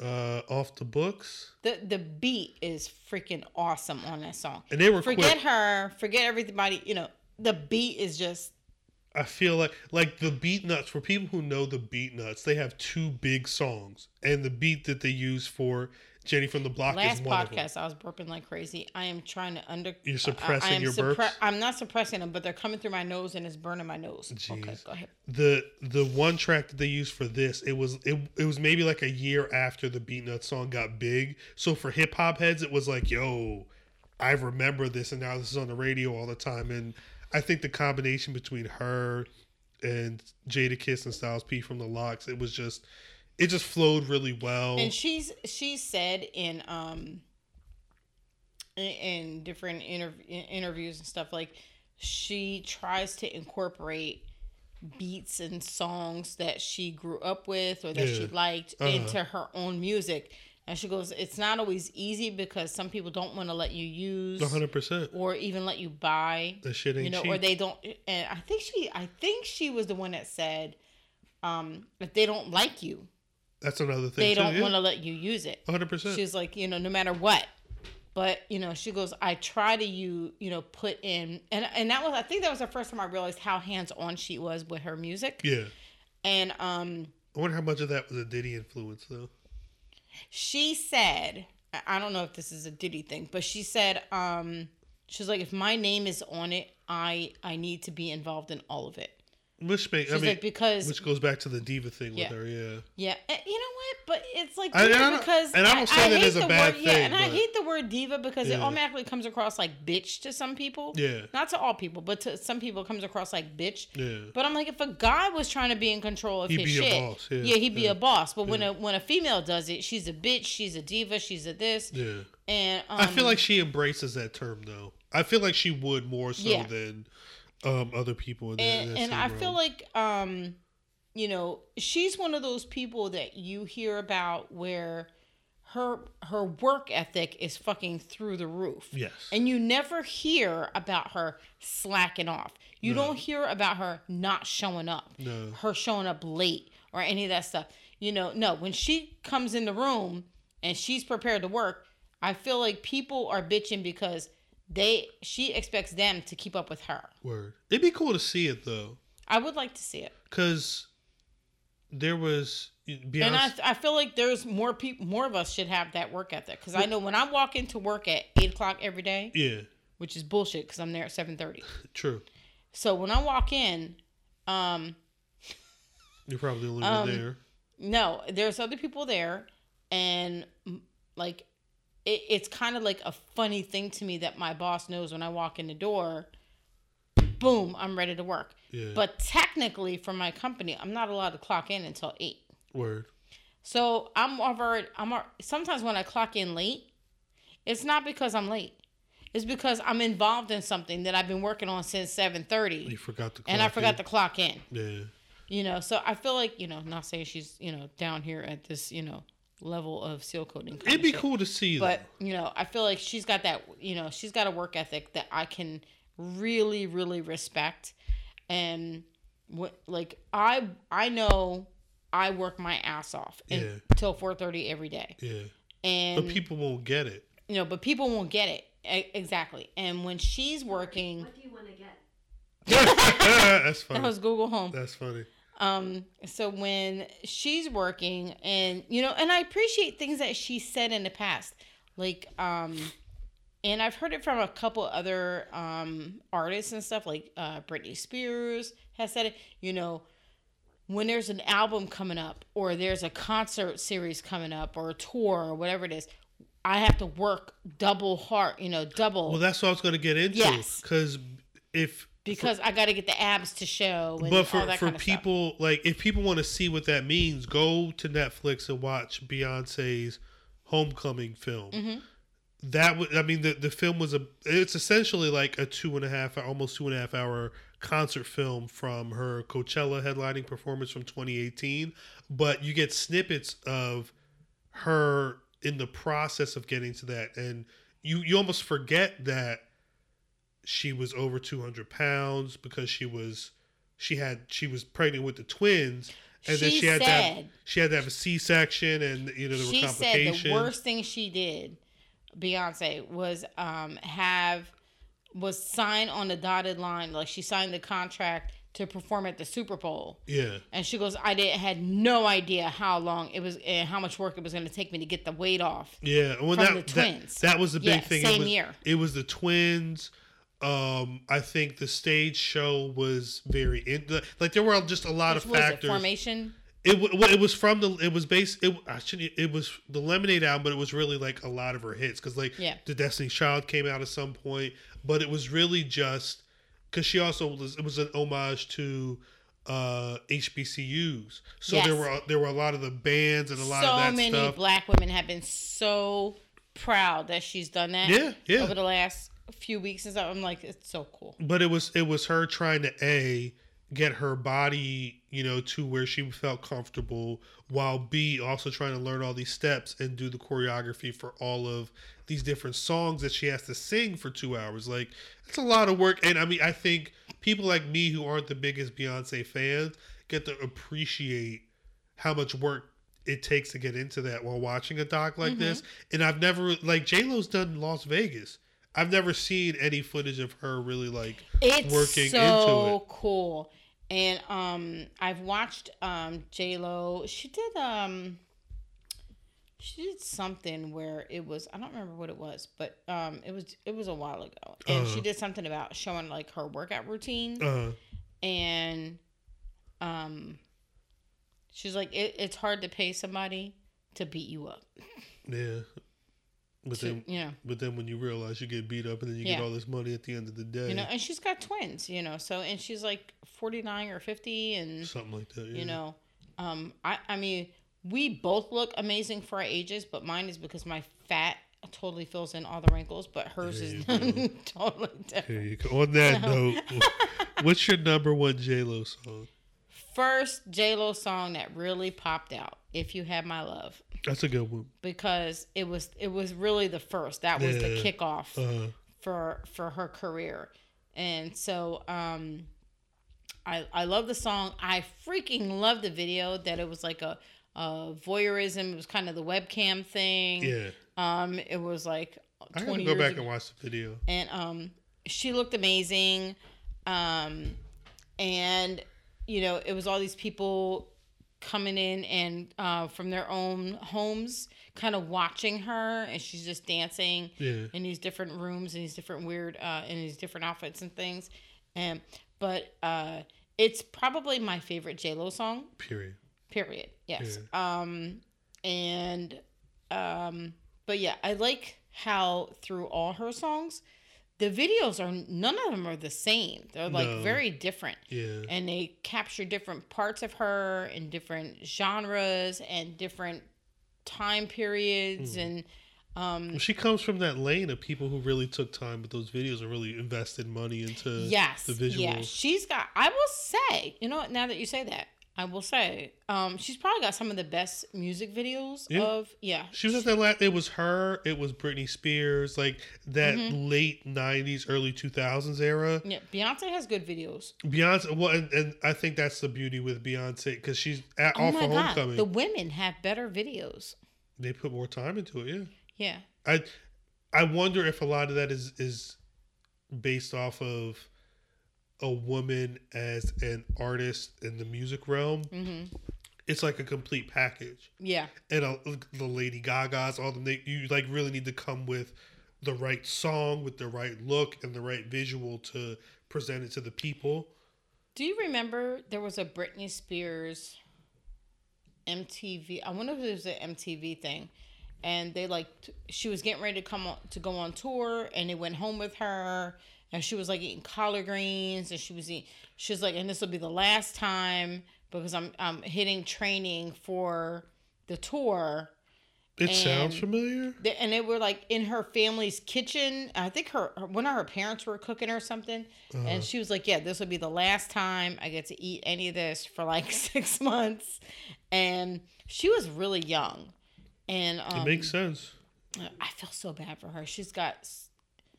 uh, off the books, the The beat is freaking awesome on that song. and they were Forget quick. her. Forget everybody. You know, the beat is just I feel like like the Beatnuts for people who know the Beatnuts, they have two big songs, and the beat that they use for Jenny from the Block last is one of them. podcast. I was burping like crazy. I am trying to under. You're suppressing I am your suppre- burps? I'm not suppressing them, but they're coming through my nose and it's burning my nose. Okay, Jeez. go ahead. the the one track that they used for this it was it, it was maybe like a year after the Beatnuts song got big so for hip-hop heads it was like yo i remember this and now this is on the radio all the time and i think the combination between her and Jadakiss and styles p from the LOX it was just it just flowed really well And she's she said in um in, in different interv- interviews and stuff like she tries to incorporate beats and songs that she grew up with or that she liked Uh-huh. into her own music. And she goes, it's not always easy because some people don't want to let you use 100% or even let you buy the shit ain't you know, cheap or they don't. And I think she, I think she was the one that said, um, if they don't like you, that's another thing they too, don't yeah. want to let you use it. 100% She's like, you know, no matter what. But you know, she goes, I try to you, you know, put in, and and that was, I think that was the first time I realized how hands on she was with her music. yeah And um, i wonder how much of that was a diddy influence though she said, I- I don't know if this is a Diddy thing, but she said, um, she's like, if my name is on it, I I need to be involved in all of it. Which make, She's i mean like because which goes back to the diva thing Yeah. with her yeah Yeah, and you know what? But it's like I- I because and I don't say that as a bad word, Yeah, thing, and I hate the word diva because it automatically comes across like bitch to some people. yeah Not to all people, but to some people it comes across like bitch. yeah But I'm like, if a guy was trying to be in control of He'd his be a shit, boss, yeah, he'd be yeah, a boss. But when a when a female does it, she's a bitch, she's a diva, she's a this. yeah And um, I feel like she embraces that term though. I feel like she would more so Yeah. than um, other people that. and, and I feel like um you know she's one of those people that you hear about where her her work ethic is fucking through the roof. Yes, and you never hear about her slacking off. You No. don't hear about her not showing up no, her showing up late or any of that stuff. You know no when she comes in the room and she's prepared to work i feel like people are bitching because they she expects them to keep up with her word. It'd be cool to see it though, i would like to see it because there was Beyonce. And I, I feel like there's more people, more of us should have that work ethic. Because I know when I walk into work at eight o'clock every day, yeah, which is bullshit, because I'm there at seven thirty. (laughs) true. So when I walk in, um, (laughs) You're probably the only Um, one there. no, there's other people there, and like, it, it's kind of like a funny thing to me that my boss knows when I walk in the door. Boom, I'm ready to work. Yeah, But technically, for my company, I'm not allowed to clock in until eight. word. So I'm over. I'm sometimes when I clock in late, it's not because I'm late. It's because I'm involved in something that I've been working on since seven thirty. You forgot to. and I forgot in. to clock in. Yeah, You know, so I feel like you know, not saying she's you know down here at this you know level of seal coating. it'd be cool to see. But you know, I feel like she's got that. You know, she's got a work ethic that I can really, really respect. And what, like I, I know I work my ass off Yeah. until four thirty every day, yeah, and but people won't get it. you know, but people won't get it exactly. And when she's working, What do you want to get? (laughs) That's funny. that was Google Home. That's funny. Um, so when she's working and you know, and I appreciate things that she said in the past. Like, um, and I've heard it from a couple other um artists and stuff, like uh Britney Spears has said it, you know, when there's an album coming up or there's a concert series coming up or a tour or whatever it is, I have to work double hard, you know, double Well, that's what I was going to get into. Yes. Because if because I got to get the abs to show. And but all for that for of stuff. people like if people want to see what that means, go to Netflix and watch Beyonce's Homecoming film. Mm-hmm. That would I mean the the film was a it's essentially like a two and a half almost two and a half hour concert film from her Coachella headlining performance from 2018, but you get snippets of her in the process of getting to that and you you almost forget that she was over 200 pounds because she was she had she was pregnant with the twins and then She she had to have, she had to have a c-section and you know there she were said the worst thing she did, Beyonce, was um have was signed on the dotted line. Like she signed the contract to perform at the Super Bowl. yeah And she goes, I didn't had no idea how long it was and how much work it was going to take me to get the weight off. yeah well From that, the that twins. that was the big Yeah, thing same it was, year. it was the twins um i think the stage show was very in like there were just a lot Which of was it? factors Formation. It it was from the it was based it I shouldn't it was the Lemonade album, but it was really like a lot of her hits because like Yeah. the Destiny's Child came out at some point, but it was really just because she also was it was an homage to uh HBCUs, so there were there were a lot of the bands and a lot so of that many stuff. black women have been so proud that she's done that. Yeah, yeah. Over the last few weeks and stuff, I'm like, it's so cool. but it was it was her trying to a get her body you know to where she felt comfortable while b also trying to learn all these steps and do the choreography for all of these different songs that she has to sing for two hours. Like it's a lot of work. And i mean i think people like me who aren't the biggest beyonce fans get to appreciate how much work it takes to get into that while watching a doc like mm-hmm. this. And i've never like j-lo's done las vegas I've never seen any footage of her really like It's working so into it. It's cool. And um I've watched um J Lo. She did um she did something where it was I don't remember what it was, but um it was it was a while ago. And Uh-huh. she did something about showing like her workout routine Uh, and um she's like it, it's hard to pay somebody to beat you up. yeah. But To, then, you know. but then when you realize you get beat up and then you Yeah. get all this money at the end of the day, You know, and she's got twins, you know, so and she's like 49 or 50 and something like that. Yeah. you know um i i mean we both look amazing for our ages but mine is because my fat totally fills in all the wrinkles, but hers is (laughs) totally different. Here you go. On that note, (laughs) what's your number one J Lo song? First J Lo song that really popped out, "If You Had My Love," That's a good one. because it was it was really the first. That was the kickoff Uh, for for her career, and so um, I I love the song. I freaking love the video. That it was like a, a voyeurism. It was kind of the webcam thing. yeah. Um, it was like I gotta go back ago. and watch the video. and um she looked amazing um and you know it was all these people coming in and uh from their own homes kind of watching her and she's just dancing Yeah. in these different rooms and these different weird uh in these different outfits and things. And but uh it's probably my favorite j-lo song. Period. period. Yes. Um and um but yeah i like how through all her songs the videos are none of them are the same they're like No. very different Yeah. and they capture different parts of her and different genres and different time periods and um Well, she comes from that lane of people who really took time with those videos and really invested money into yes the visuals. yeah she's got i will say you know what now that you say that i will say um she's probably got some of the best music videos Yeah. of yeah She was at that last. It was her. It was Britney Spears. Like that Mm-hmm. late '90s, early 2000s era. Yeah, Beyonce has good videos. Beyonce. Well, and, and I think that's the beauty with Beyonce because she's at, Oh off for god, Homecoming. the women have better videos. they put more time into it. Yeah. Yeah, I I wonder if a lot of that is is based off of a woman as an artist in the music realm. hmm It's like a complete package. yeah, and uh, the Lady Gaga's, all them. They, you like really need to come with the right song, with the right look, and the right visual to present it to the people. Do you remember there was a Britney Spears MTV? I wonder if it was an MTV thing, and they like she was getting ready to come on to go on tour, and they went home with her, and she was like eating collard greens, and she was eating. She was like, and this will be the last time because I'm I'm hitting training for the tour. It sounds familiar. They- and they were like in her family's kitchen. I think her her- one of her parents were cooking or something, Uh-huh. and she was like, "Yeah, this will be the last time I get to eat any of this for like (laughs) six months." And she was really young, and um, it makes sense. I feel so bad for her. She's got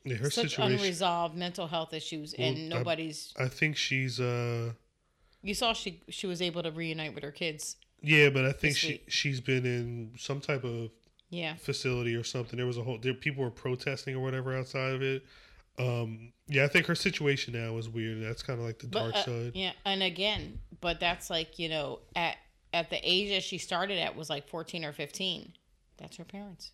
Yeah, her such situation. unresolved mental health issues, Well, and nobody's. I think she's. uh You saw she she was able to reunite with her kids. Yeah, but I think she week. she's been in some type of Yeah, facility or something. There was a whole. There people were protesting or whatever outside of it. Um, yeah, I think her situation now is weird. That's kind of like the dark uh, side. yeah, and again, but that's like you know at at the age that she started at was like fourteen or fifteen. That's her parents.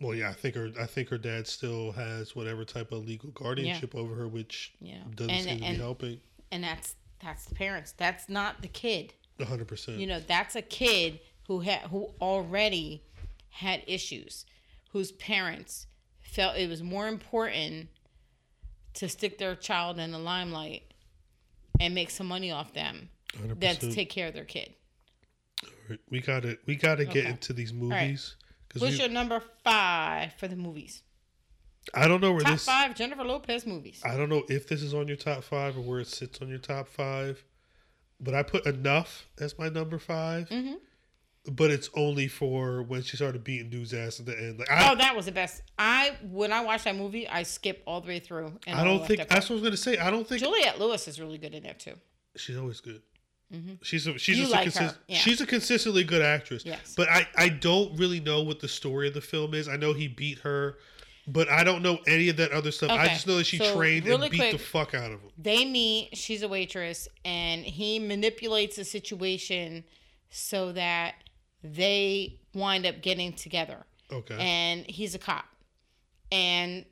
Well, yeah, I think her. I think her dad still has whatever type of legal guardianship over her, which Yeah, doesn't and seem to and be helping. and that's that's the parents. That's not the kid. Hundred percent. You know, that's a kid who had who already had issues, whose parents felt it was more important to stick their child in the limelight and make some money off them Hundred than to take care of their kid. We gotta we gotta get Okay. into these right. movies What's because your number five for the movies? I don't know where this Top this. five Jennifer Lopez movies. I don't know if this is on your top five or where it sits on your top five, but I put enough as my number 5 Mhm. But it's only for when she started beating dude's ass at the end. Like I, oh, that was the best. I when I watched that movie, I skipped all the way through. And I don't think that's what I was gonna say. I don't think Juliette Lewis is really good in there too. she's always good. Mhm. She's a, she's just like a yeah. she's a consistently good actress. Yes. But I I don't really know what the story of the film is. I know he beat her, but I don't know any of that other stuff. I just know that she so trained really and beat quick- the fuck out of him. They meet. She's a waitress, and he manipulates the situation so that they wind up getting together. Okay. And he's a cop, and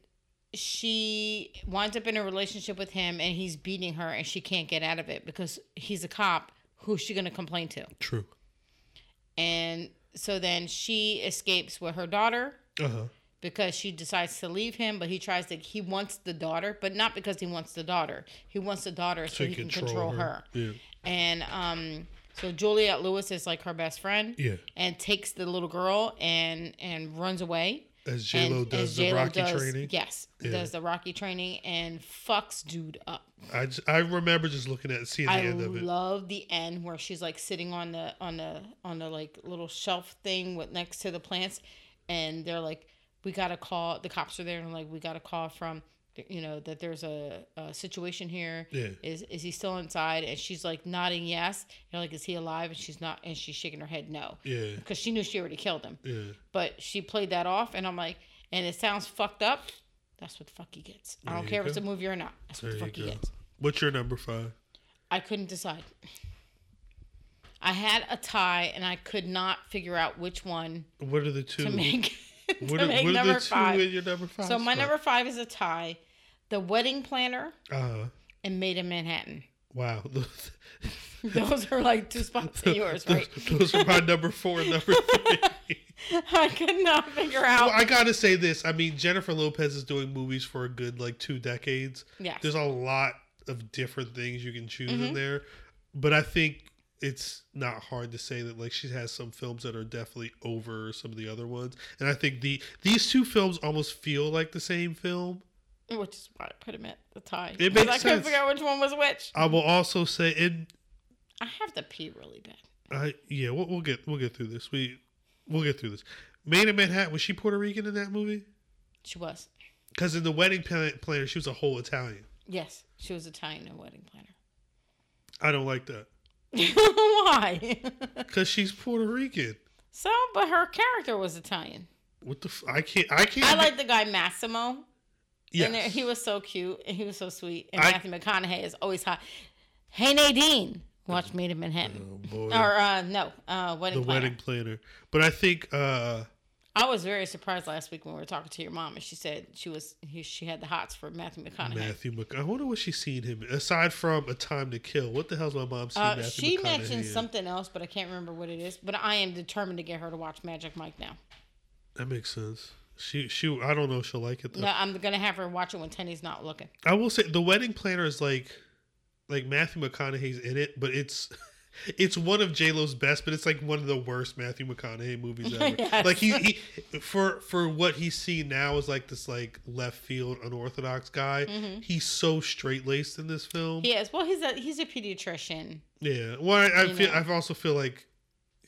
she winds up in a relationship with him, and he's beating her, and she can't get out of it because he's a cop. Who's she gonna complain to? True. And so then she escapes with her daughter Uh huh. because she decides to leave him, but he tries to. He wants the daughter, but not because he wants the daughter. He wants the daughter so, he can control her. Yeah. And um, so Juliette Lewis is like her best friend, Yeah. and takes the little girl and and runs away. As J Lo does as the J-Lo Rocky does- training. Yes, Yeah. does the Rocky training and fucks dude up. I just, I remember just looking at seeing the I end of it. I love the end where she's like sitting on the on the on the like little shelf thing with next to the plants, and they're like, "We got to call." The cops are there and like, "We got a call from." You know that there's a, a situation here. Yeah. Is is he still inside? And she's like nodding yes. You're like, is he alive? And she's not. And she's shaking her head no. Yeah, Because she knew she already killed him. yeah. But she played that off, and I'm like, and it sounds fucked up. That's what the fuck he gets. I don't care if it's a go. movie or not. That's what the fuck he go. gets. What's your number five? I couldn't decide. I had a tie, and I could not figure out which one What are the two? to make (laughs) what are, what are number the two five. in your number five? So my spot? number five is a tie: The Wedding Planner uh-huh. and Maid in Manhattan. wow. (laughs) Those are like two spots of yours, right? those, (laughs) those are my number four and number three. I could not figure out. Well, I gotta say this. I mean, Jennifer Lopez is doing movies for a good like two decades. Yeah. There's a lot of different things you can choose Mm-hmm. in there, but I think it's not hard to say that like she has some films that are definitely over some of the other ones, and I think the these two films almost feel like the same film. Which is why I put them at the tie. It makes I couldn't sense. figure out which one was which. I will also say, and I have to pee really bad. I yeah, we'll, we'll get we'll get through this. We we'll get through this. Maid in Manhattan was she Puerto Rican in that movie? She was. Because in the wedding planner, she was a whole Italian. Yes, she was Italian in Wedding Planner. I don't like that (laughs) Why? (laughs) because she's Puerto Rican. so, but her character was Italian. What the? F- I can't. I can't. I like the guy Massimo. Yes. And he was so cute and he was so sweet. And I- Matthew McConaughey is always hot. Hey Nadine, watch Maid in Manhattan. Oh boy. Or uh, no, uh, Wedding the Planner. wedding planner. But I think uh I was very surprised last week when we were talking to your mom and she said she was he, she had the hots for Matthew McConaughey. Matthew Mc. I wonder what she's seen him aside from A Time to Kill. What the hell's my mom seen Uh, she mentioned something else, but I can't remember what it is. But I am determined to get her to watch Magic Mike now. That makes sense. She she. I don't know if she'll like it though. No, I'm gonna have her watch it when Tenny's not looking. I will say the wedding planner is like like Matthew McConaughey's in it, but it's it's one of J Lo's best, but it's like one of the worst Matthew McConaughey movies (laughs) ever. Yes. Like he, he for for what he's seen now is like this like left field unorthodox guy. Mm-hmm. He's so straight laced in this film. He is. Well, he's a he's a pediatrician. Yeah. Well, I, I feel know. I also feel like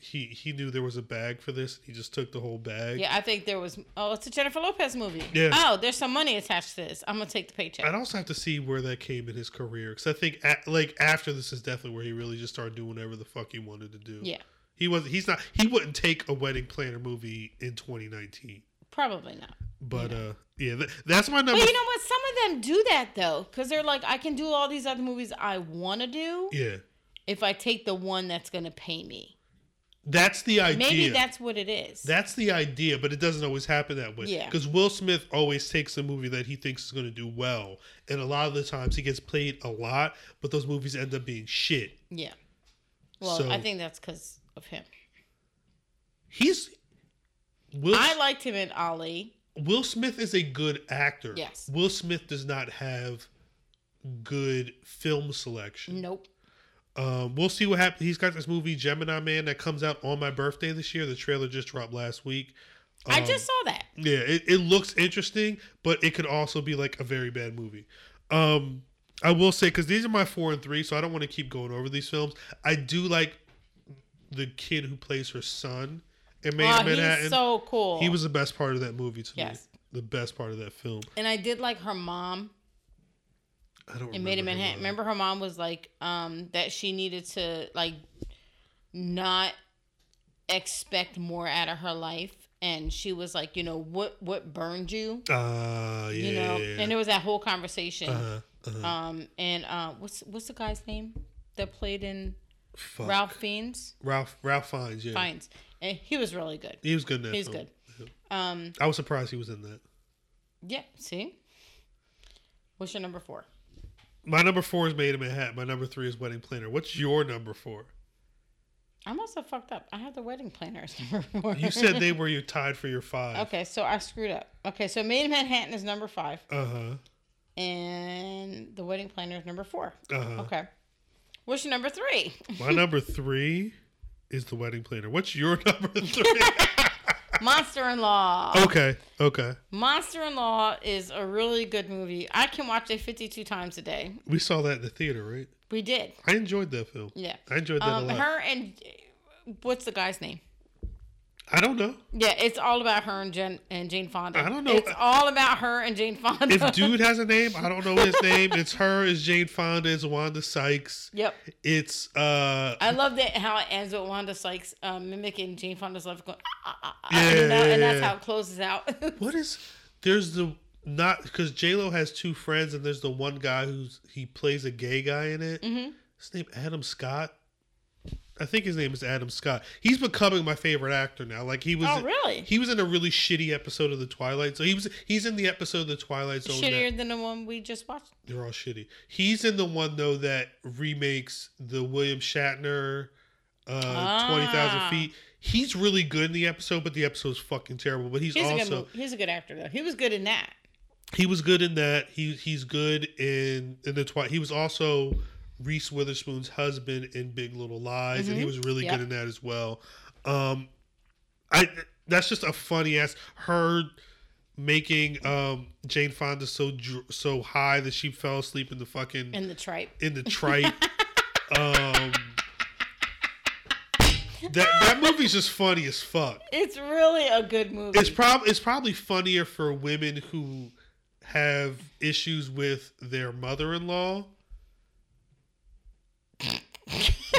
he he knew there was a bag for this. He just took the whole bag. Yeah, I think there was. Oh, it's a Jennifer Lopez movie. Yeah. Oh, there's some money attached to this. I'm gonna take the paycheck. I'd also have to see where that came in his career because I think a like after this is definitely where he really just started doing whatever the fuck he wanted to do. Yeah, He was he's not he wouldn't take a wedding planner movie in 2019. probably not. But uh yeah, th- that's my number. But you know what? Some of them do that though, because they're like, I can do all these other movies I want to do yeah. if I take the one that's gonna pay me. That's the idea. Maybe that's what it is. That's the idea, but it doesn't always happen that way. Yeah. Because Will Smith always takes a movie that he thinks is going to do well, and a lot of the times he gets played a lot, but those movies end up being shit. yeah. Well, So- I think that's because of him. He's Will. I liked him in Ali. Will Smith is a good actor. Yes. Will Smith does not have good film selection. Nope. Um, we'll see what happens. He's got this movie Gemini Man that comes out on my birthday this year. The trailer just dropped last week. I Um, just saw that. Yeah, it, it looks interesting, but it could also be like a very bad movie. Um, I will say because these are my four and three, so I don't want to keep going over these films. I do like the kid who plays her son in Maid Oh, in Manhattan. so cool. he was the best part of that movie to Yes. me. The best part of that film. and I did like her mom I don't. in Maid in her Manhattan. Remember, her mom was like, um, that she needed to like not expect more out of her life, and she was like, you know, what what burned you, Uh, yeah. you know, yeah, and there was that whole conversation. uh-huh, uh-huh. Um, and uh, what's what's the guy's name that played in Fuck. Ralph Fiennes? Ralph Ralph Fiennes. Yeah, Fiennes, and he was really good. he was good in that. He's film. good. Um, I was surprised he was in that. yeah. See, what's your number four? My number four is Maid in Manhattan. My number three is Wedding Planner. What's your number four? I must have fucked up. I have the wedding planner as (laughs) number four. You said they were you tied for your five. Okay, so I screwed up. Okay, so Maid in Manhattan is number five, Uh huh. and the wedding planner is number four. Uh huh. Okay, what's your number three? My number three is the Wedding Planner. What's your (laughs) number three? (laughs) Monster in Law. Okay. Okay. Monster in Law is a really good movie. I can watch it 52 times a day. We saw that in the theater, right? We did. I enjoyed that film. Yeah. I enjoyed that Um, a lot. her and what's the guy's name? I don't know. Yeah, it's all about her and Jen and Jane Fonda. I don't know. It's all about her and Jane Fonda. If (laughs) dude has a name, I don't know his name. It's her. It's Jane Fonda. It's Wanda Sykes. Yep. It's uh. I love that how it ends with Wanda Sykes um, mimicking Jane Fonda's life, going, ah, ah, ah, Yeah, you know, and that's how it closes out. (laughs) What is? There's the not because J Lo has two friends, and there's the one guy who's he plays a gay guy in it. Mhm. His name Adam Scott. I think his name is Adam Scott. He's becoming my favorite actor now. Like he was. Oh, really? He was in a really shitty episode of the Twilight. So he was. He's in the episode of the Twilight Zone. that- Shittier than the one we just watched. They're all shitty. He's in the one though that remakes the William Shatner uh Twenty Thousand Ah. Feet. He's really good in the episode, but the episode's fucking terrible. But he's, He's a good. also He's a good actor though. He was good in that. he was good in that. He he's good in in the Twilight. He was also Reese Witherspoon's husband in Big Little Lies, and he Mhm. was really Yep. good in that as well. Um, I that's just a funny ass her making um Jane Fonda so so high that she fell asleep in the fucking In the tripe. in the trite. (laughs) um, that that movie's just funny as fuck. It's really a good movie. It's prob it's probably funnier for women who have issues with their mother-in-law.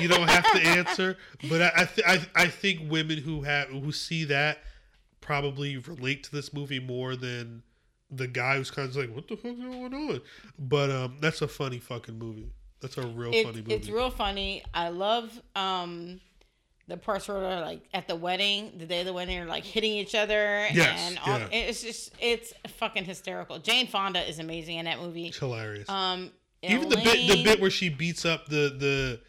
You don't have to answer, but I I, th- I I think women who have who see that probably relate to this movie more than the guy who's kind of like, "What the fuck's going on?" But um, that's a funny fucking movie. That's a real It- funny movie. it's real funny. I love um the parts where they're like at the wedding, the day of the wedding, are like hitting each other. Yes, and all, yeah. it's just it's fucking hysterical. Jane Fonda is amazing in that movie. It's hilarious. Um, Even the bit the bit where she beats up the the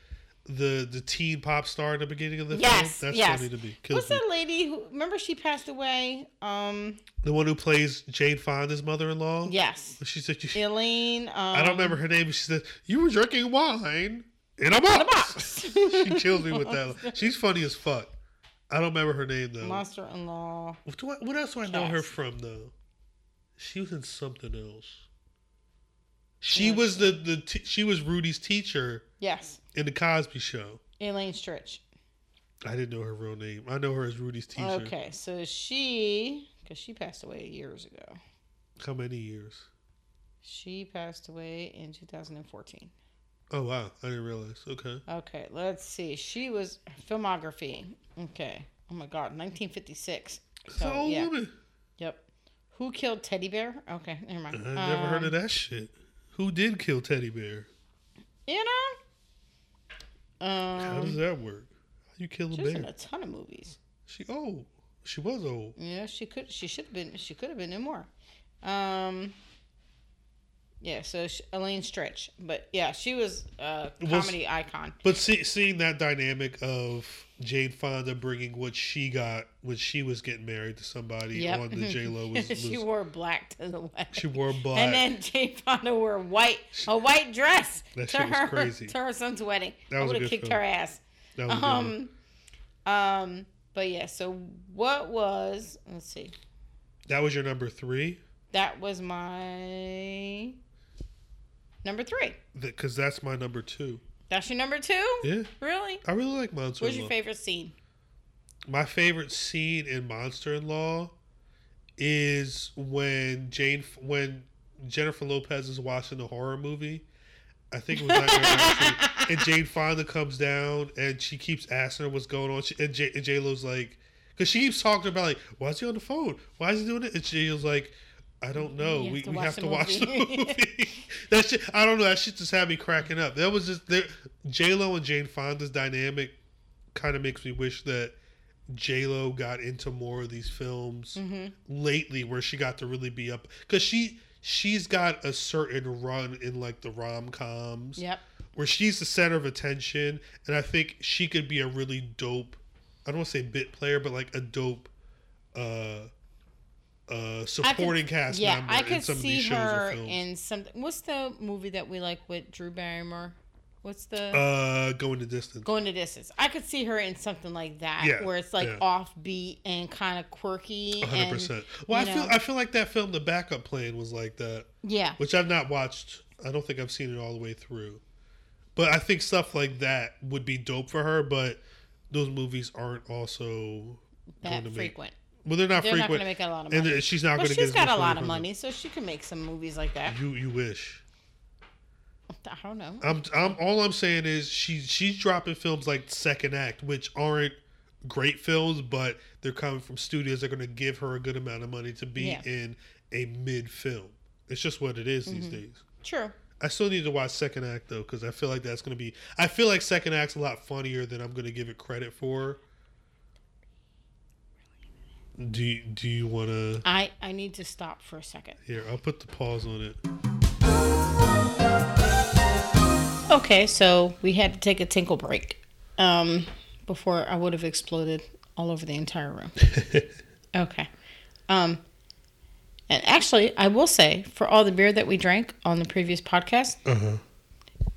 the the teen pop star at the beginning of the Yes, film. That's yes. funny to me. Kills What's me. that lady who? Remember she passed away. Um, The one who plays Jane Fonda's mother-in-law. yes, She said, you, (laughs) Elaine. Um, I don't remember her name. But she said, "You were drinking wine in a box." box. (laughs) she kills me with that. (laughs) She's funny as fuck. I don't remember her name though. Monster-in-law. What, do I- what else do I know her from though? She was in something else. She was the the t- she was Rudy's teacher Yes, in the Cosby Show. Elaine Stritch. I didn't know her real name. I know her as Rudy's teacher. Okay, so she, because she passed away years ago. How many years? She passed away in 2014. Oh wow, I didn't realize. Okay. Okay, let's see. She was filmography. Okay. Oh my God, 1956. It's an So old yeah. woman. Yep. Who killed Teddy Bear? Okay, never mind. I never heard of Um, that shit. Who did kill Teddy Bear? You know. How does Um, that work? How you kill a bear? was in a ton of movies. She old. She was old. Yeah, she could. She should have been. She could have been in more. Um. Yeah, so she, Elaine Stritch, but yeah, she was a Was- comedy icon. But see, seeing that dynamic of Jane Fonda bringing what she got when she was getting married to somebody Yep. on the J Lo was, (laughs) was she wore black to the wedding. she wore black. And then Jane Fonda wore white, a white dress That to her crazy. to her son's wedding. That I would have kicked film. her ass. that was a good. Um, um, but yeah. So what was? Let's see. That was your number three, That was my number three. because that's my number two. That's your number two. Yeah, Really? I really like Monster. What's your favorite scene? My favorite scene in Monster in Law is when Jane when Jennifer Lopez is watching the horror movie. I think it was like actually, (laughs) and Jane Fonda comes down and she keeps asking her what's going on. She, and J, and J Lo's like, because she keeps talking about like, why is he on the phone? Why is he doing it? And J Lo's like, I don't know. We we have to watch the movie." movie. (laughs) that shit, I don't know. That shit just had me cracking up. That was just there. J Lo and Jane Fonda's dynamic kind of makes me wish that J Lo got into more of these films Mm-hmm. lately, where she got to really be up because she she's got a certain run in like the rom coms Yep. where she's the center of attention, and I think she could be a really dope. I don't want to say bit player, but like a dope uh uh supporting cast Yeah, member I in could some of see these shows her or films. in something. What's the movie that we like with Drew Barrymore? What's the Uh, going to distance. going to distance? I could see her in something like that, Yeah, where it's like yeah. offbeat and kind of quirky. hundred and percent. Well, I you feel. I feel like that film, The Backup Plan, was like that, Yeah, which I've not watched. I don't think I've seen it all the way through, but I think stuff like that would be dope for her. But those movies aren't also that going to make. Frequent. Well, they're not They're not going to make a lot of money. then she's not going to she's get. as got a lot of money, so she can make some movies like that. You you wish. I don't know. I'm I'm all I'm saying is she she's dropping films like Second Act, which aren't great films, but they're coming from studios that are going to give her a good amount of money to be Yeah. Mm-hmm. in a mid film. It's just what it is these days. True. I still need to watch Second Act though, because I feel like that's going to be. I feel like Second Act's a lot funnier than I'm going to give it credit for. Do you, do you want to? I I need to stop for a second. Here, I'll put the pause on it. Okay, so we had to take a tinkle break um, before I would have exploded all over the entire room. (laughs) Okay. Um, and actually, I will say, for all the beer that we drank on the previous podcast, Uh huh.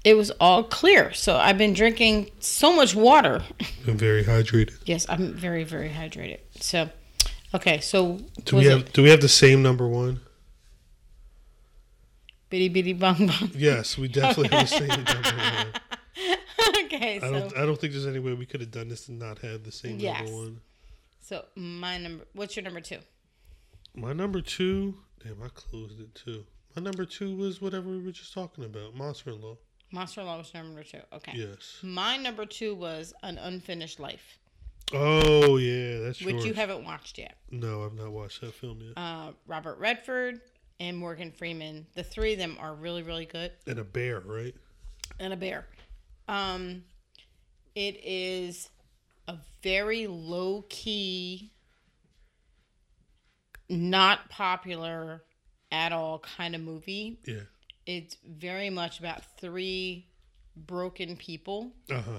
it was all clear. So I've been drinking so much water. I'm very hydrated. yes, I'm very, very hydrated. So, okay, so Do we have it Do we have the same number one? bitty bitty bong bong? Yes, we definitely have the same (laughs) number one. okay, I so don't. I don't think there's any way we could have done this and not have the same Yes. number one. so my number. What's your number two? My number two. Damn, I closed it too. My number two was whatever we were just talking about. Monster in Law. Monster Law was number two. Okay. Yes. My number two was An Unfinished Life, Oh yeah, that's which yours. you haven't watched yet. No, I've not watched that film yet. Uh, Robert Redford and Morgan Freeman. The three of them are really, really good. and a bear, right? And a bear. Um, it is a very low key, not popular at all kind of movie. Yeah. It's very much about three broken people Uh huh.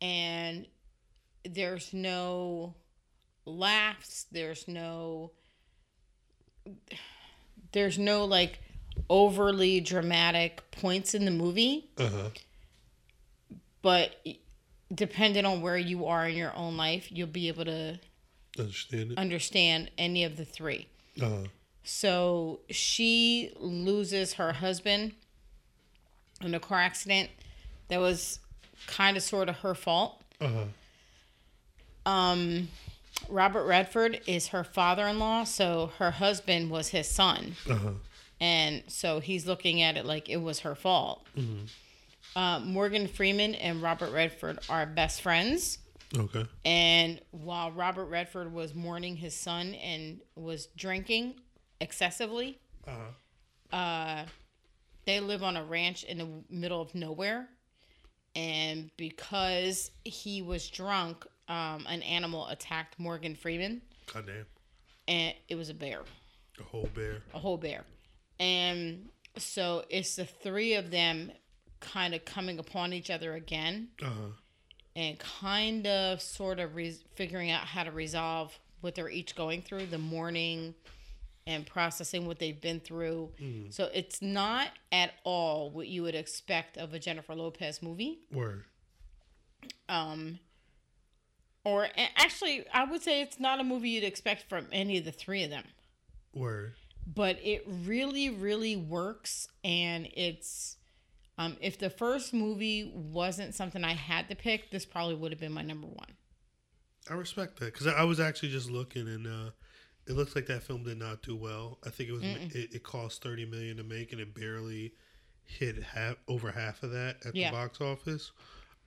and there's no laughs there's no there's no like overly dramatic points in the movie Uh huh. but depending on where you are in your own life you'll be able to Understand it. understand any of the three Uh huh. so she loses her husband in a car accident that was kind of sort of her fault Uh huh. Um Robert Redford is her father-in-law, so her husband was his son, Uh huh. and so he's looking at it like it was her fault. Uh, Morgan Freeman and Robert Redford are best friends, Okay. and while Robert Redford was mourning his son and was drinking excessively, Uh huh. uh, they live on a ranch in the middle of nowhere. And because he was drunk, um, an animal attacked Morgan Freeman, Goddamn. and it was a bear, A whole bear. a whole bear. And so it's the three of them kind of coming upon each other again Uh huh. and kind of sort of re- figuring out how to resolve what they're each going through the mourning and processing what they've been through. So it's not at all what you would expect of a Jennifer Lopez movie. Word. Um, or actually, I would say it's not a movie you'd expect from any of the three of them. Word. But it really, really works, and it's. Um, if the first movie wasn't something I had to pick, this probably would have been my number one. I respect that because I, I was actually just looking and uh, it looks like that film did not do well. I think it was it, it cost thirty million to make and it barely hit half over half of that at Yeah. the box office.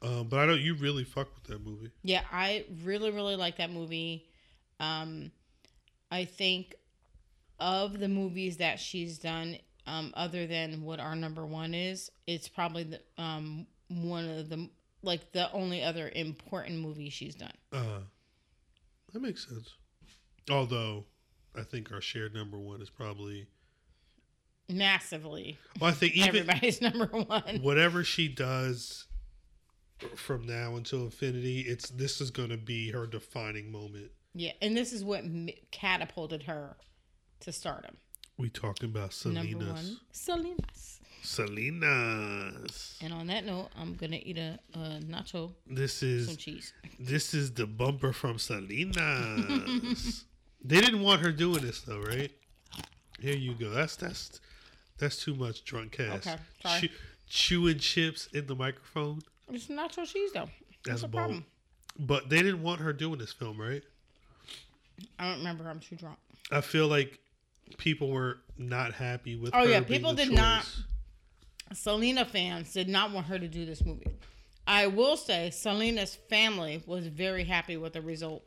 Um, but I know you really fuck with that movie. Yeah, I really, really like that movie. Um, I think of the movies that she's done, um, other than what our number one is, it's probably the um one of the like the only other important movie she's done. Uh, that makes sense. Although I think our shared number one is probably. Massively, Well, I think even everybody's (laughs) number one. whatever she does from now until infinity, it's this is going to be her defining moment. Yeah, and this is what m- catapulted her to stardom. We talking about Number Salinas. one, Salinas. Selena's. And on that note, I'm gonna eat a, a nacho, This some is cheese. this is the bumper from Selena's. (laughs) they didn't want her doing this though, right? Here you go. That's that's that's too much drunk cast. Okay, sorry. Chew- chewing chips in the microphone. It's nacho cheese though. That's What's the bold. problem? But they didn't want her doing this film, right? I don't remember. I'm too drunk. I feel like people were not happy with. Oh, yeah, people did not- Selena fans did not want her to do this movie. I will say Selena's family was very happy with the result,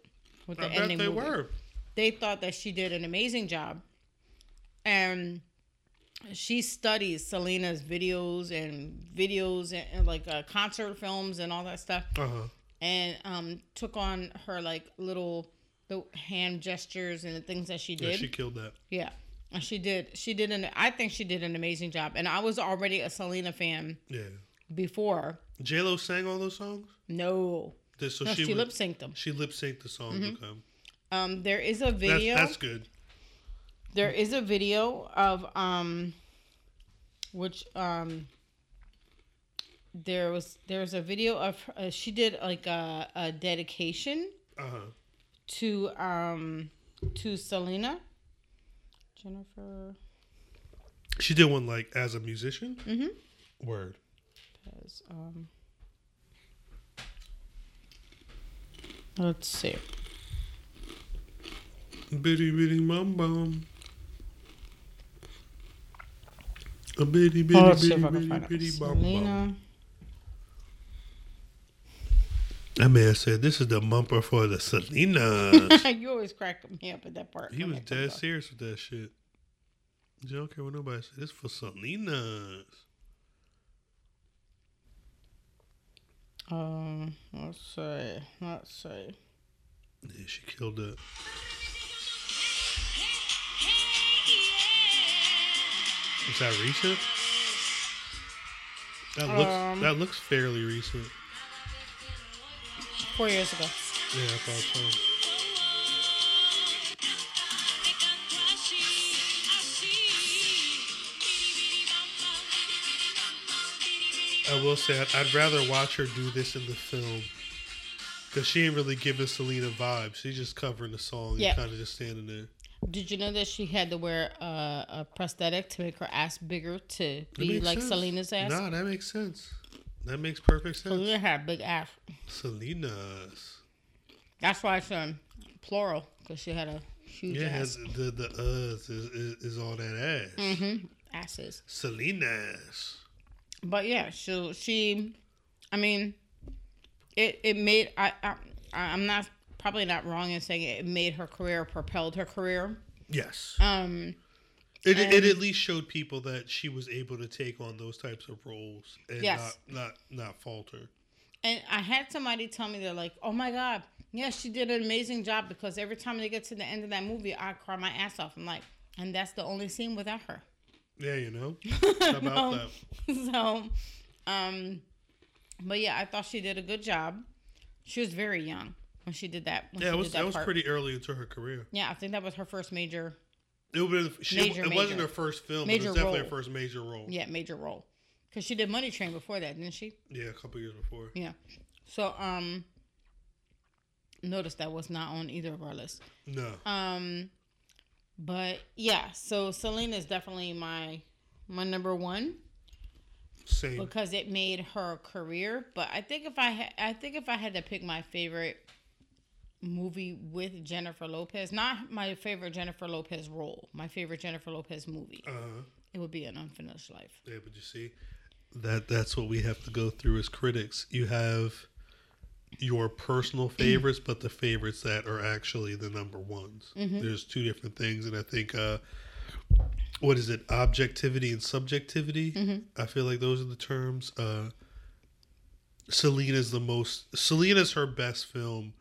with the I ending they movie. were. They thought that she did an amazing job, and she studies Selena's videos and videos and, and, like uh, concert films and all that stuff, Uh huh. and um, took on her like little the hand gestures and the things that she Yeah, did. she killed that. Yeah. And she did. She did an. I think she did an amazing job. And I was already a Selena fan Yeah. before. J Lo sang all those songs. No, This, so no, she she, lip synced them. She lip synced the song. Okay. Um, there is a That's, video. that's good. There is a video of um, which um, there was there was a video of uh, she did like a, a dedication Uh huh. to um to Selena. Jennifer She did one like as a musician. Mhm. Word. has um. Let's see. Bitty bitty bum bum. A bitty bitty Oh, let's see bitty if I can bitty bitty bum bum. That man said, "This is the bumper for the Selenas." (laughs) you always crack me up at that part. he was dead up. serious with that shit. You don't care what nobody said. This for Selenas. Um, let's see. Let's see. Yeah, she killed it. Is that recent? That looks Um, that looks fairly recent. Four years ago. Yeah, I thought so. I will say I'd, I'd rather watch her do this in the film because she ain't really giving Selena vibes. She's just covering the song Yeah. and kind of just standing there. Did you know that she had to wear a, a prosthetic to make her ass bigger to be like sense. Selena's ass? Nah, that makes sense. That makes perfect sense. Selena had a big ass. Selena's. That's why it's um, plural because she had a huge Yeah, ass. the the us is, is, is all that ass. Mm-hmm. Asses. Selena's. But yeah, so she, I mean, it it made I, I I'm not probably not wrong in saying it, made her career propelled her career. Yes. Um, It, it at least showed people that she was able to take on those types of roles and Yes. not, not not falter. and I had somebody tell me they're like, oh my god, yeah, she did an amazing job because every time they get to the end of that movie, I cry my ass off. I'm like, and that's the only scene without her. Yeah, you know. (laughs) How about No. that? (laughs) so, um, but yeah, I thought she did a good job. She was very young when she did that. When Yeah, she it was that that was pretty early into her career. Yeah, I think that was her first major, It been, she, Major, it wasn't major. her first film, but it was definitely role. her first major role. yeah, major role. Cause she did Money Train before that, didn't she? Yeah, a couple years before. Yeah. So, um, notice that was not on either of our lists. No, Um, but yeah, so Selena is definitely my my number one same. because it made her career. But I think if I had, I think if I had to pick my favorite movie with Jennifer Lopez, not my favorite Jennifer Lopez role, my favorite Jennifer Lopez movie, Uh huh. it would be An Unfinished Life. Yeah, but you see, that that's what we have to go through as critics. You have your personal (clears throat) favorites, but the favorites that are actually the number ones. There's two different things, and I think uh, what is it? Objectivity and subjectivity. I feel like those are the terms. Uh, Selena's the most. Selena's her best film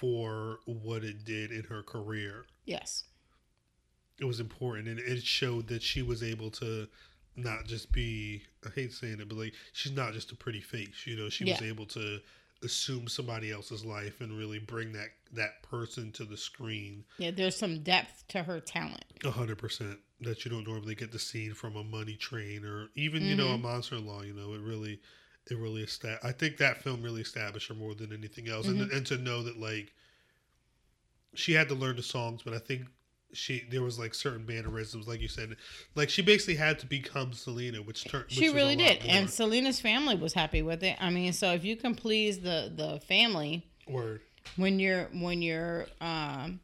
for what it did in her career Yes. it was important and it showed that she was able to not just be I hate saying it, but like she's not just a pretty face. You know, she was able to assume somebody else's life and really bring that that person to the screen Yeah, there's some depth to her talent. a hundred percent. that you don't normally get to see from a Money Train or even you know a Mm-hmm. Monster in Law. You know, it really, it really esta- I think that film really established her more than anything else, Mm-hmm. and and to know that like she had to learn the songs, but I think she there was like certain mannerisms, like you said, like she basically had to become Selena, which turned She really did, and Selena's family was happy with it. I mean, so if you can please the the family word. when you're when you're um,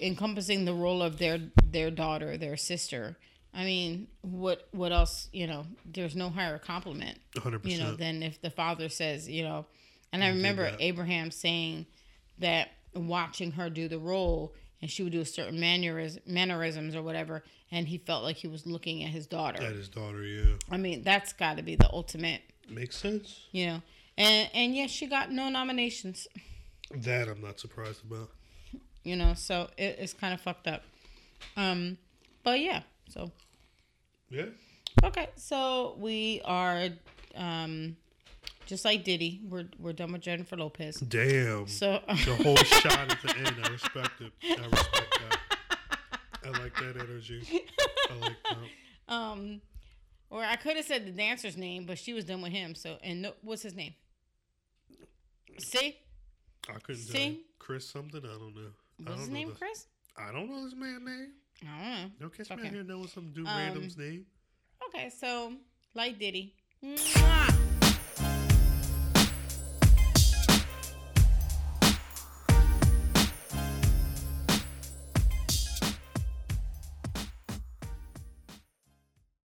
encompassing the role of their their daughter, their sister. I mean, what what else? You know, there's no higher compliment. hundred you know, than if the father says, you know, and I remember. Abraham saying that watching her do the role and she would do a certain mannerism, mannerisms or whatever, and he felt like he was looking at his daughter. At his daughter, yeah, I mean, that's got to be the ultimate, makes sense. you know. And and yes, she got no nominations, That I'm not surprised about. you know, so it, it's kind of fucked up. Um, but yeah, so Yeah, okay, so we are um, just like Diddy, we're we're done with Jennifer Lopez. damn. So the whole shot at the end. I respect it. I respect that. I like that energy. I like that. Um, or I could have said the dancer's name, but she was done with him. So, and no, what's his name? See, I couldn't tell. See? Chris something. I don't know. I what's his name? Chris? I don't know this man's name. I don't know. Don't catch me out here knowing some dude Um, random's name. Okay, so like Diddy. Mwah!